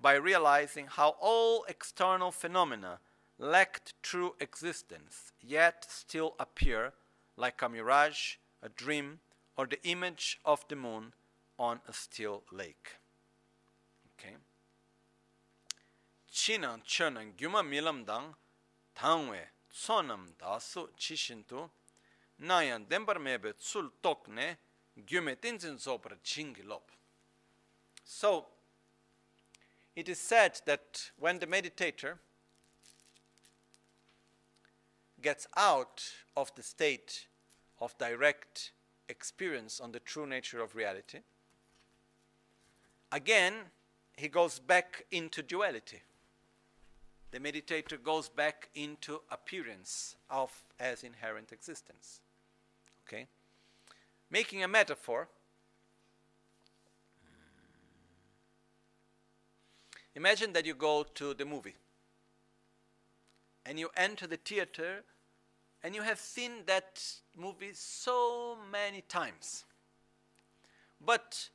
S1: by realizing how all external phenomena lacked true existence, yet still appear like a mirage, a dream, or the image of the moon on a still lake. Okay. Chinan chonan gyuma milam dang tangwe sonam dasu chishintu nayan dembar mebe tsul tokne so, it is said that when the meditator gets out of the state of direct experience on the true nature of reality, again he goes back into duality. The meditator goes back into appearance of as inherent existence. Okay? making a metaphor. Imagine that you go to the movie and you enter the theater and you have seen that movie so many times. But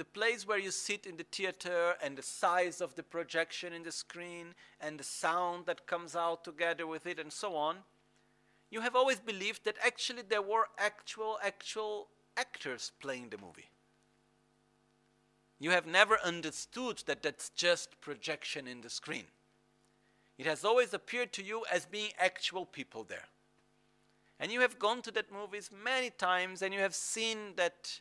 S1: the place where you sit in the theater and the size of the projection in the screen and the sound that comes out together with it and so on you have always believed that actually there were actual, actual actors playing the movie. You have never understood that that's just projection in the screen. It has always appeared to you as being actual people there. And you have gone to that movies many times and you have seen that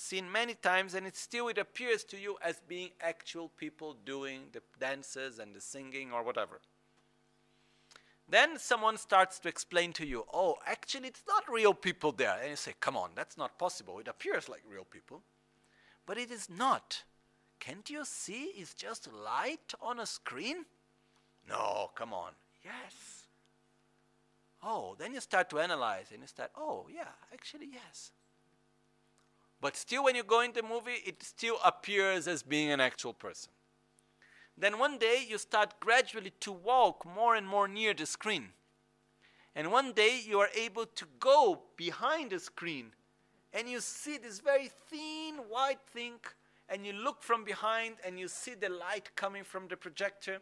S1: seen many times and it still it appears to you as being actual people doing the dances and the singing or whatever. Then someone starts to explain to you, oh, actually, it's not real people there. And you say, come on, that's not possible. It appears like real people. But it is not. Can't you see it's just light on a screen? No, come on. Yes. Oh, then you start to analyze and you start, oh, yeah, actually, yes. But still, when you go in the movie, it still appears as being an actual person. Then one day you start gradually to walk more and more near the screen. And one day you are able to go behind the screen and you see this very thin white thing and you look from behind and you see the light coming from the projector.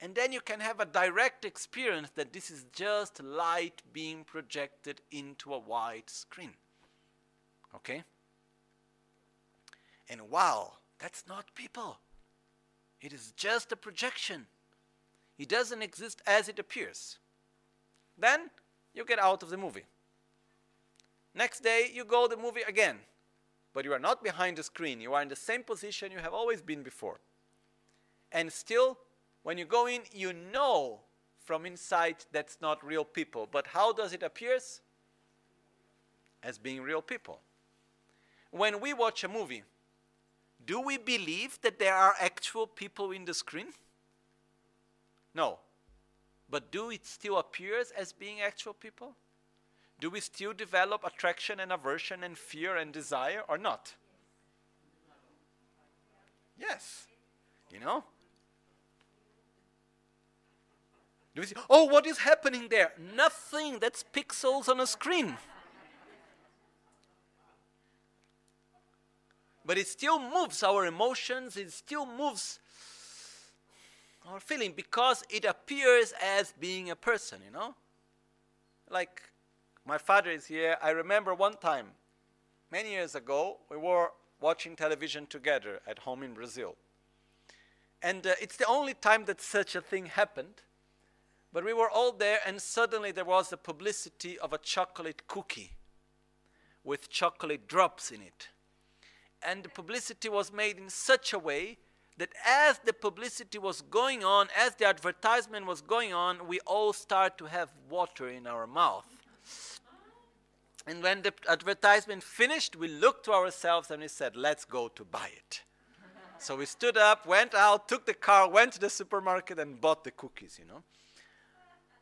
S1: And then you can have a direct experience that this is just light being projected into a white screen. Okay? And wow, that's not people. It is just a projection. It doesn't exist as it appears. Then you get out of the movie. Next day, you go the movie again. But you are not behind the screen. You are in the same position you have always been before. And still, when you go in, you know from inside that's not real people. But how does it appear? As being real people. When we watch a movie, do we believe that there are actual people in the screen? No. But do it still appears as being actual people? Do we still develop attraction and aversion and fear and desire or not? Yes. You know? Do we see, oh, what is happening there? Nothing. That's pixels on a screen. But it still moves our emotions, it still moves our feeling because it appears as being a person, you know? Like my father is here. I remember one time, many years ago, we were watching television together at home in Brazil. And uh, it's the only time that such a thing happened. But we were all there, and suddenly there was the publicity of a chocolate cookie with chocolate drops in it and the publicity was made in such a way that as the publicity was going on, as the advertisement was going on, we all start to have water in our mouth. And when the advertisement finished, we looked to ourselves and we said, let's go to buy it. so we stood up, went out, took the car, went to the supermarket, and bought the cookies, you know.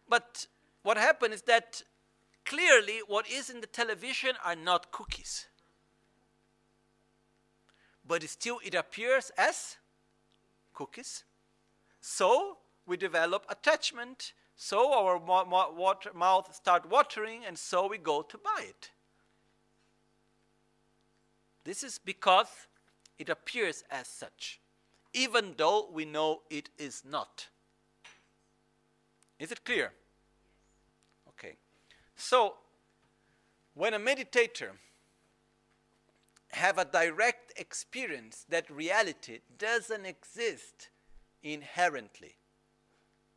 S1: But what happened is that clearly what is in the television are not cookies but still it appears as cookies. So we develop attachment. So our water, mouth start watering, and so we go to buy it. This is because it appears as such, even though we know it is not. Is it clear? Okay. So, when a meditator have a direct experience that reality doesn't exist inherently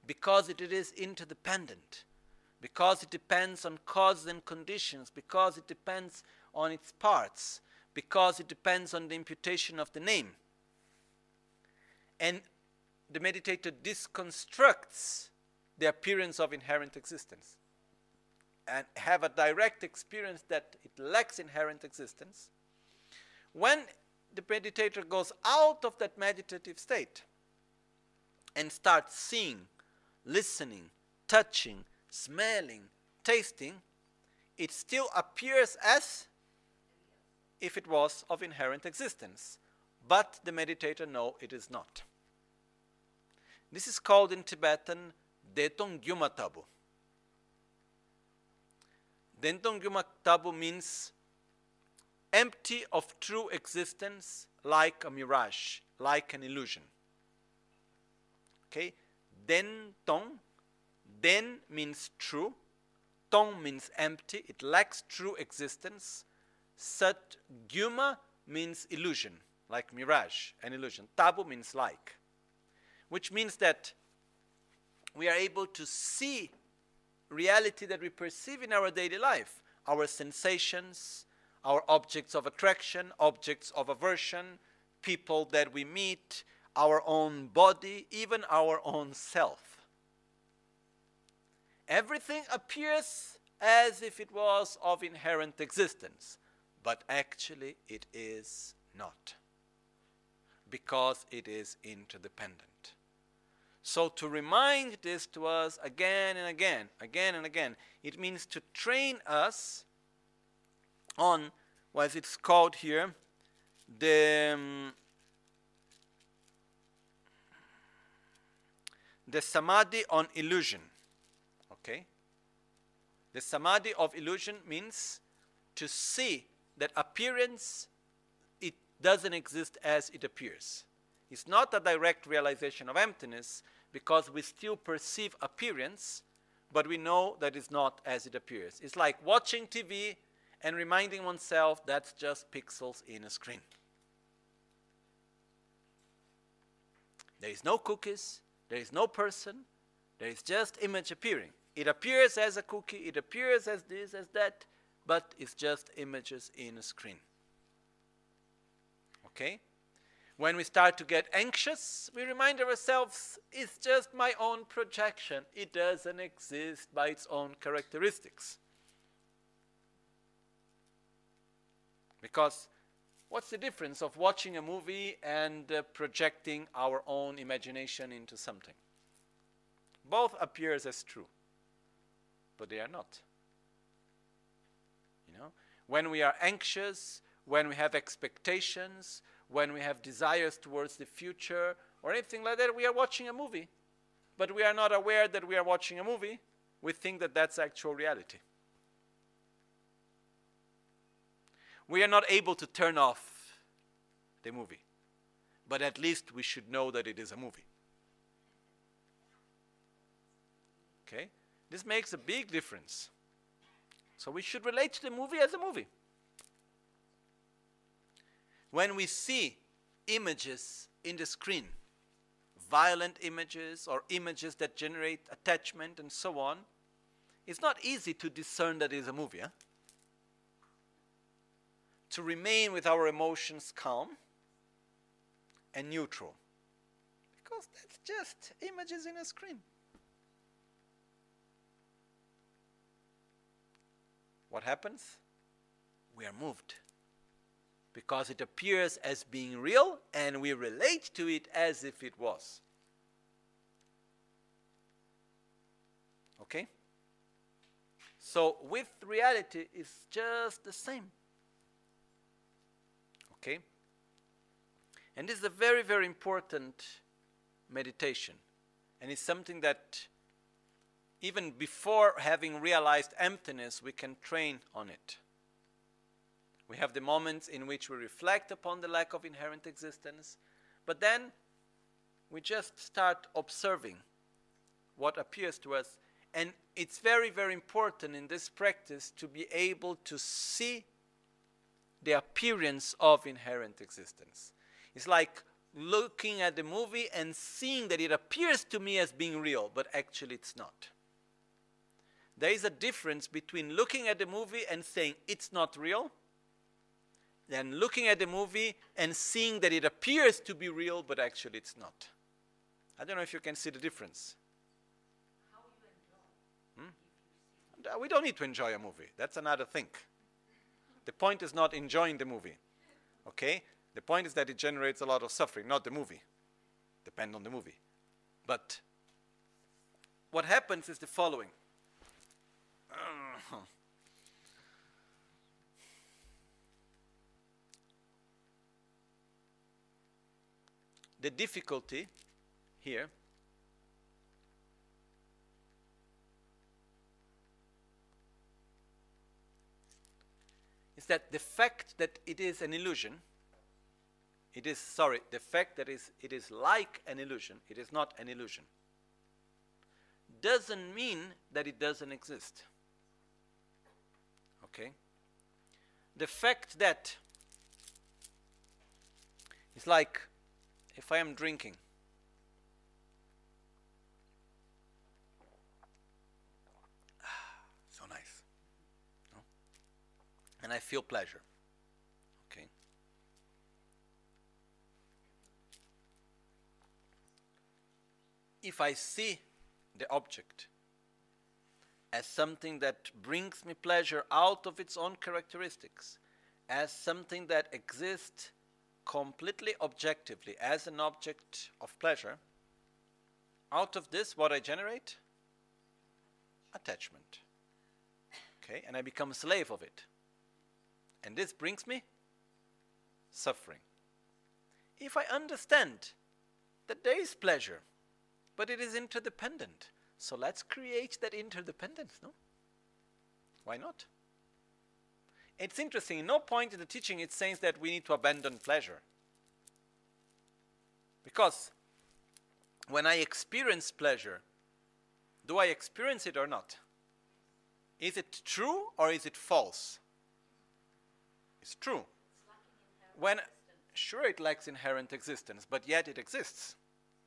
S1: because it is interdependent, because it depends on causes and conditions, because it depends on its parts, because it depends on the imputation of the name. And the meditator disconstructs the appearance of inherent existence and have a direct experience that it lacks inherent existence when the meditator goes out of that meditative state and starts seeing, listening, touching, smelling, tasting, it still appears as if it was of inherent existence. But the meditator knows it is not. This is called in Tibetan Detong Gyuma Tabu. Detong means empty of true existence like a mirage, like an illusion. Okay? Den tong. Den means true. Tong means empty. It lacks true existence. Sat gyuma means illusion, like mirage, an illusion. Tabu means like. Which means that we are able to see reality that we perceive in our daily life, our sensations, our objects of attraction, objects of aversion, people that we meet, our own body, even our own self. Everything appears as if it was of inherent existence, but actually it is not, because it is interdependent. So, to remind this to us again and again, again and again, it means to train us on what it's called here the um, the samadhi on illusion okay the samadhi of illusion means to see that appearance it doesn't exist as it appears. It's not a direct realization of emptiness because we still perceive appearance, but we know that it's not as it appears. It's like watching TV and reminding oneself that's just pixels in a screen. There is no cookies, there is no person, there is just image appearing. It appears as a cookie, it appears as this, as that, but it's just images in a screen. Okay? When we start to get anxious, we remind ourselves it's just my own projection. It doesn't exist by its own characteristics. Because what's the difference of watching a movie and uh, projecting our own imagination into something? Both appears as true, but they are not. You know, when we are anxious, when we have expectations, when we have desires towards the future or anything like that, we are watching a movie. But we are not aware that we are watching a movie. We think that that's actual reality. We are not able to turn off the movie. But at least we should know that it is a movie. Okay? This makes a big difference. So we should relate to the movie as a movie. When we see images in the screen, violent images or images that generate attachment and so on, it's not easy to discern that it is a movie. Huh? To remain with our emotions calm and neutral. Because that's just images in a screen. What happens? We are moved because it appears as being real and we relate to it as if it was. Okay? So with reality it's just the same. Okay? And this is a very, very important meditation. And it's something that even before having realized emptiness, we can train on it. We have the moments in which we reflect upon the lack of inherent existence, but then we just start observing what appears to us. And it's very, very important in this practice to be able to see the appearance of inherent existence. It's like looking at the movie and seeing that it appears to me as being real, but actually it's not. There is a difference between looking at the movie and saying it's not real than looking at the movie and seeing that it appears to be real, but actually it's not. I don't know if you can see the difference. Hmm? We don't need to enjoy a movie. That's another thing. The point is not enjoying the movie. Okay? The point is that it generates a lot of suffering, not the movie. Depend on the movie. But what happens is the following. the difficulty here that the fact that it is an illusion it is sorry the fact that is it is like an illusion it is not an illusion doesn't mean that it doesn't exist. Okay? The fact that it's like if I am drinking so nice no? And I feel pleasure okay if I see the object as something that brings me pleasure out of its own characteristics, as something that exists completely objectively as an object of pleasure, out of this, what I generate? Attachment. Okay, and I become a slave of it. And this brings me suffering. If I understand that there is pleasure, but it is interdependent, so let's create that interdependence, no? Why not? it's interesting, no point in the teaching it says that we need to abandon pleasure. Because when I experience pleasure, do I experience it or not? Is it true or is it false? It's true. When sure it lacks inherent existence, but yet it exists.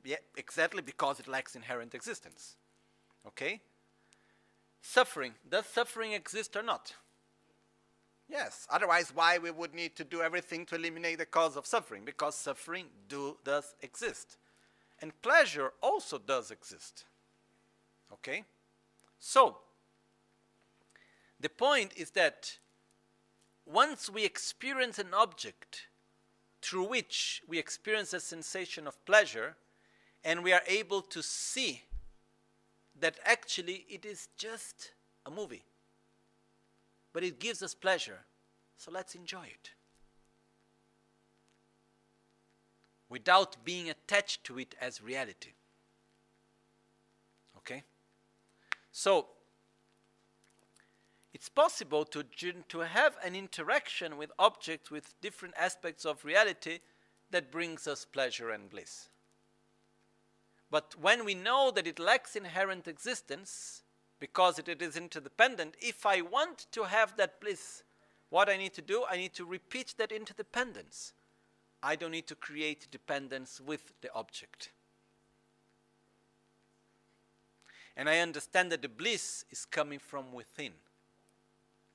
S1: Yet exactly because it lacks inherent existence. Okay? Suffering. Does suffering exist or not? Yes. Otherwise, why we would need to do everything to eliminate the cause of suffering? Because suffering do, does exist. And pleasure also does exist. Okay? So, the point is that once we experience an object through which we experience a sensation of pleasure, and we are able to see that actually it is just a movie, but it gives us pleasure, so let's enjoy it. Without being attached to it as reality. Okay? So, it's possible to, to have an interaction with objects with different aspects of reality that brings us pleasure and bliss. But when we know that it lacks inherent existence, because it, it is interdependent, if I want to have that bliss, what I need to do, I need to repeat that interdependence. I don't need to create dependence with the object. And I understand that the bliss is coming from within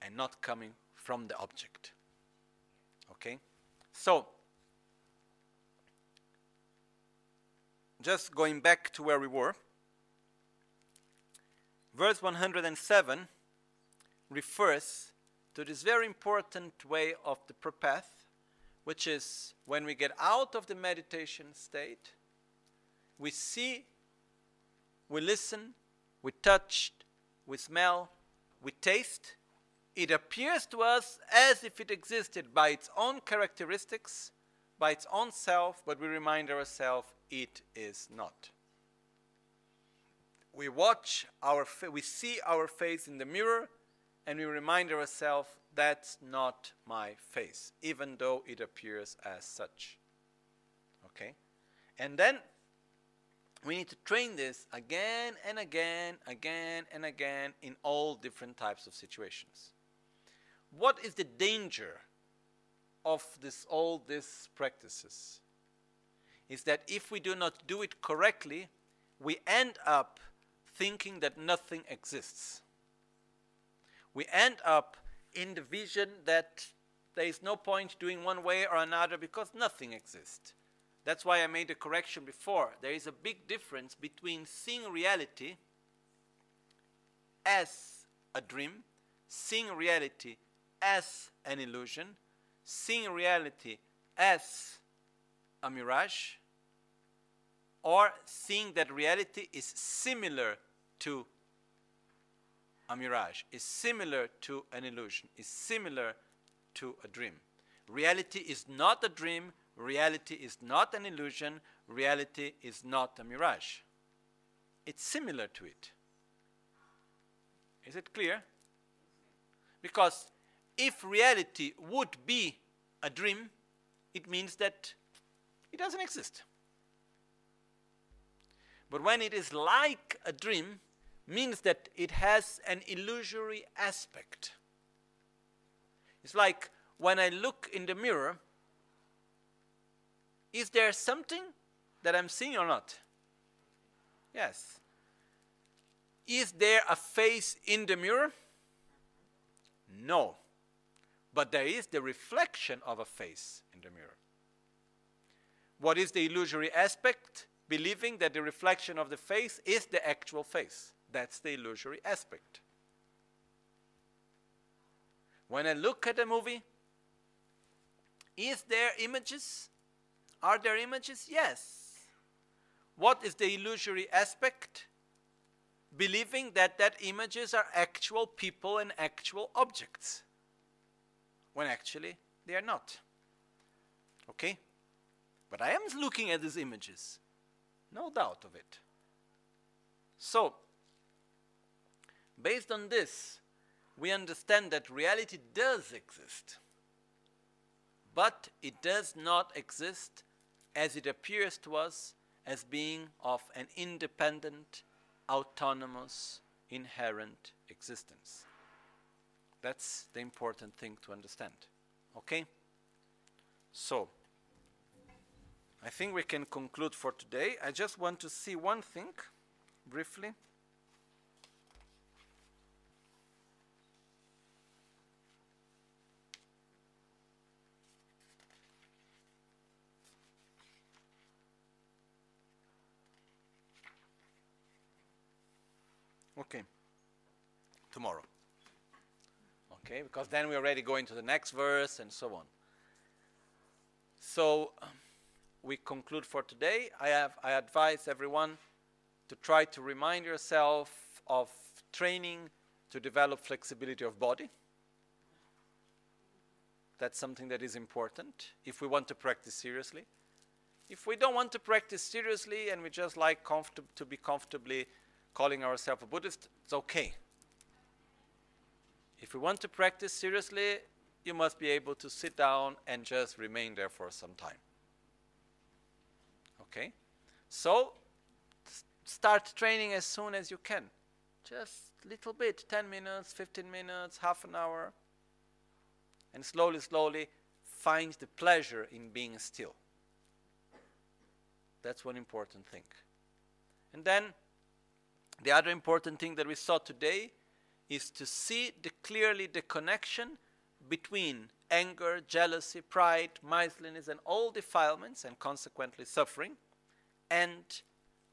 S1: and not coming from the object. Okay? So, just going back to where we were, verse 107 refers to this very important way of the prapath, which is when we get out of the meditation state, we see, we listen, we touch, we smell, we taste, it appears to us as if it existed by its own characteristics, by its own self, but we remind ourselves it is not. We watch our we see our face in the mirror and we remind ourselves that's not my face, even though it appears as such. Okay? And then we need to train this again and again, again and again in all different types of situations what is the danger of this all these practices? Is that if we do not do it correctly we end up thinking that nothing exists. We end up in the vision that there is no point doing one way or another because nothing exists. That's why i made a correction before. There is a big difference between seeing reality as a dream seeing reality as an illusion, seeing reality as a mirage, or seeing that reality is similar to a mirage, is similar to an illusion, is similar to a dream. Reality is not a dream, reality is not an illusion, reality is not a mirage. It's similar to it. Is it clear? Because if reality would be a dream, it means that it doesn't exist. But when it is like a dream, means that it has an illusory aspect. It's like when I look in the mirror, is there something that I'm seeing or not? Yes. Is there a face in the mirror? No but there is the reflection of a face in the mirror. What is the illusory aspect? Believing that the reflection of the face is the actual face. That's the illusory aspect. When I look at a movie, is there images? Are there images? Yes. What is the illusory aspect? Believing that that images are actual people and actual objects when actually they are not. Okay? But I am looking at these images, no doubt of it. So, based on this, we understand that reality does exist, but it does not exist as it appears to us as being of an independent, autonomous, inherent existence. That's the important thing to understand. Okay? So, I think we can conclude for today. I just want to see one thing briefly. Okay. Tomorrow. Okay, because then we already go into the next verse and so on. So we conclude for today. I have I advise everyone to try to remind yourself of training to develop flexibility of body. That's something that is important if we want to practice seriously. If we don't want to practice seriously and we just like to be comfortably calling ourselves a Buddhist, it's okay. If you want to practice seriously, you must be able to sit down and just remain there for some time. Okay? So, start training as soon as you can. Just little bit, 10 minutes, 15 minutes, half an hour. And slowly, slowly find the pleasure in being still. That's one important thing. And then the other important thing that we saw today is to see the, clearly the connection between anger, jealousy, pride, miserliness, and all defilements, and consequently suffering, and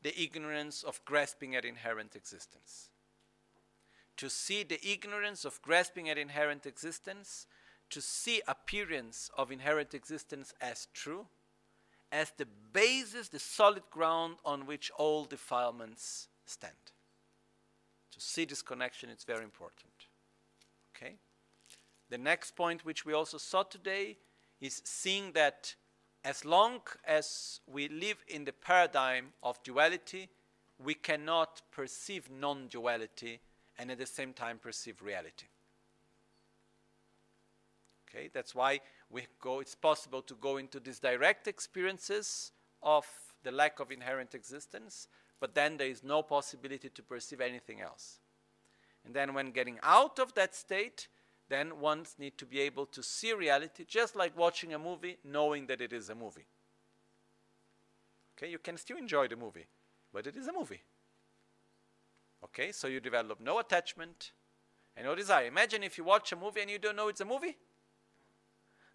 S1: the ignorance of grasping at inherent existence. To see the ignorance of grasping at inherent existence, to see appearance of inherent existence as true, as the basis, the solid ground on which all defilements stand. To see this connection it's very important. Okay? The next point, which we also saw today, is seeing that as long as we live in the paradigm of duality, we cannot perceive non duality and at the same time perceive reality. Okay, that's why we go, it's possible to go into these direct experiences of the lack of inherent existence, but then there is no possibility to perceive anything else. And then when getting out of that state, then ones need to be able to see reality just like watching a movie, knowing that it is a movie. Okay, you can still enjoy the movie, but it is a movie. Okay, so you develop no attachment and no desire. Imagine if you watch a movie and you don't know it's a movie.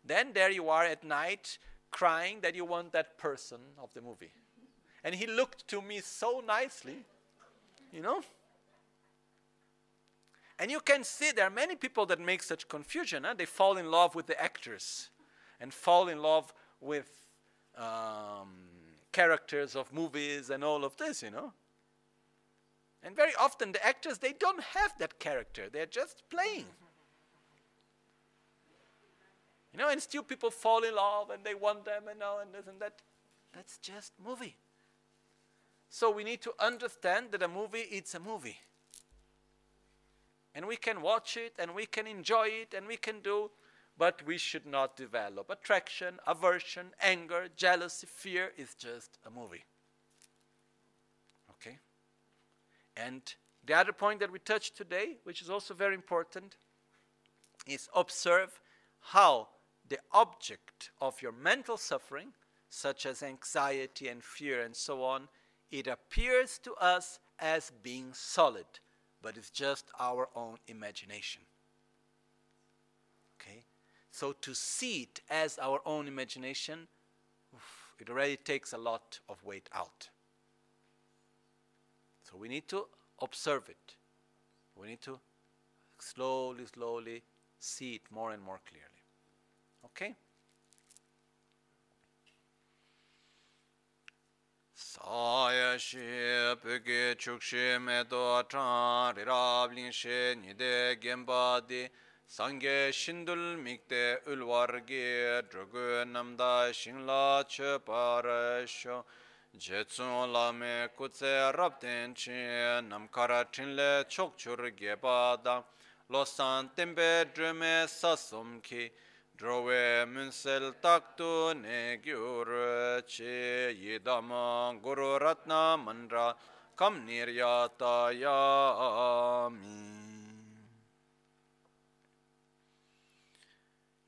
S1: Then there you are at night crying that you want that person of the movie. And he looked to me so nicely, you know? And you can see there are many people that make such confusion. Huh? They fall in love with the actors and fall in love with um, characters of movies and all of this, you know. And very often the actors, they don't have that character. They're just playing. You know, and still people fall in love and they want them and all and this and that. That's just movie. So we need to understand that a movie, it's a movie. And we can watch it and we can enjoy it and we can do but we should not develop attraction aversion anger jealousy fear. Is just a movie. Okay? And the other point that we touched today which is also very important is observe how the object of your mental suffering such as anxiety and fear and so on it appears to us as being solid but it's just our own imagination. Okay? So to see it as our own imagination, oof, it already takes a lot of weight out. So we need to observe it. We need to slowly, slowly see it more and more clearly. Okay? Sāyā shī pūkī chukshī mē tō chāng rī rāb līng shī nidē gyēmbā dī sāngyē shindul mīktē ulwār gī drugu namdā shīng lā chē pārā shō jē tsūng lā mē kūtsē rāb tēn chī nam kārā chīn lē chok chūr gyē bā dā lō sān tēmbē drē mē sā sōm kī Drove munsel taktu ne gyur che yidam guru ratna mandra kam niryata yami.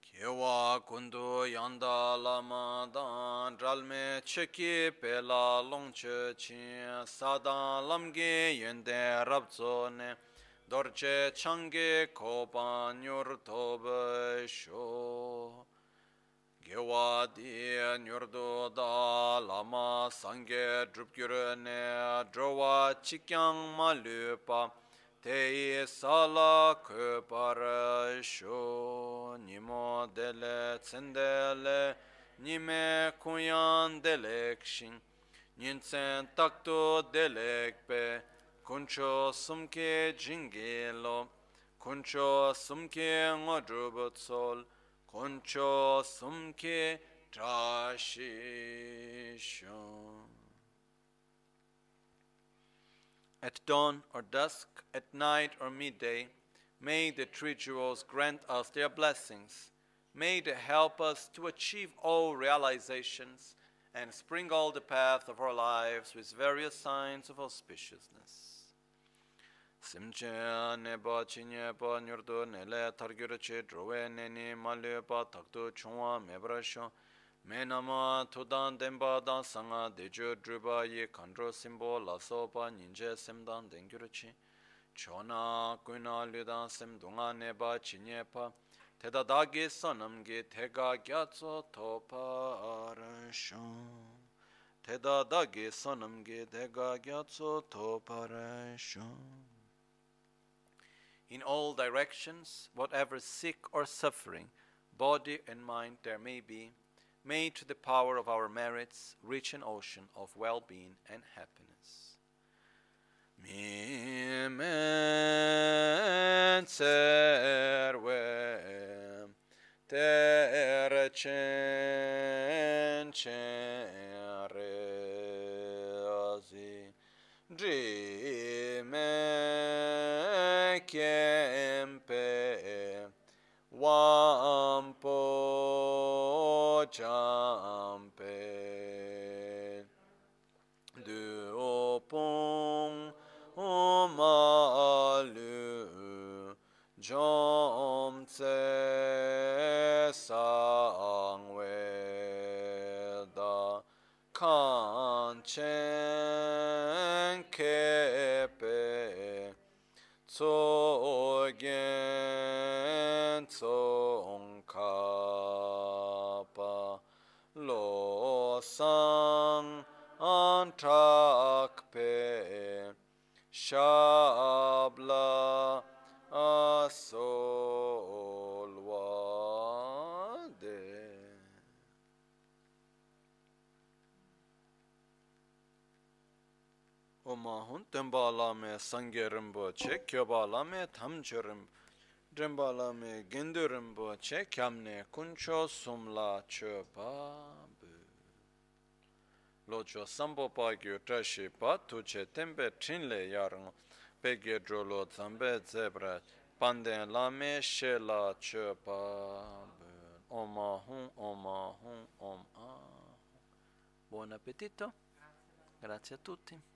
S1: Kewa kundu yanda lama dan dralme cheki pela longche chin sadan lamge yende rabzo ne dorje change kopan yor tobe sho. Gewadi nyordo da lama sange drupgyurne drowa chikyang malupa te sala kopar sho. Nimo dele tsendele nime kuyan delekshin nintsen takto delekpe kuncho sumke jingelo kuncho sumke ngodrubot sol kuncho sumke trashishon At dawn or dusk, at night or midday, may the three jewels grant us their blessings. May they help us to achieve all realizations and sprinkle the path of our lives with various signs of auspiciousness. simche ne pa chi nye pa nyur tu ne le tar gyur chi druwe ne ni ma le pa tak tu chungwa me bra shung me nama tu dan den pa dan sanga de ju drupa yi kandro simbo la so pa ninje sim dan den gyur chi. Chona kuna lu dan sim dunga ne pa chi nye pa. Teda da gi sanam gi tega gya tso to pa ran shung teda da gi sanam gi tega gya tso to pa ran shung in all directions, whatever sick or suffering, body and mind there may be, may to the power of our merits reach an ocean of well being and happiness. Mi men serve ter chen chen reazi Dri me kempe wampo champe. Du omalu jom tse sangwe da kan tso gen tsong kapa lo sang an trak pe shabla mahun tembalame sangerim boçe köbalame tamçırım Rembalame genderim boçe kamne kunço sumla çöpa Loço sambo pagyo taşı pa tuçe tembe çinle yarın. Pege jolo zambe zebra panden lame şela çöpa O mahun o mahun o mahun. Buon appetito! Grazie a tutti.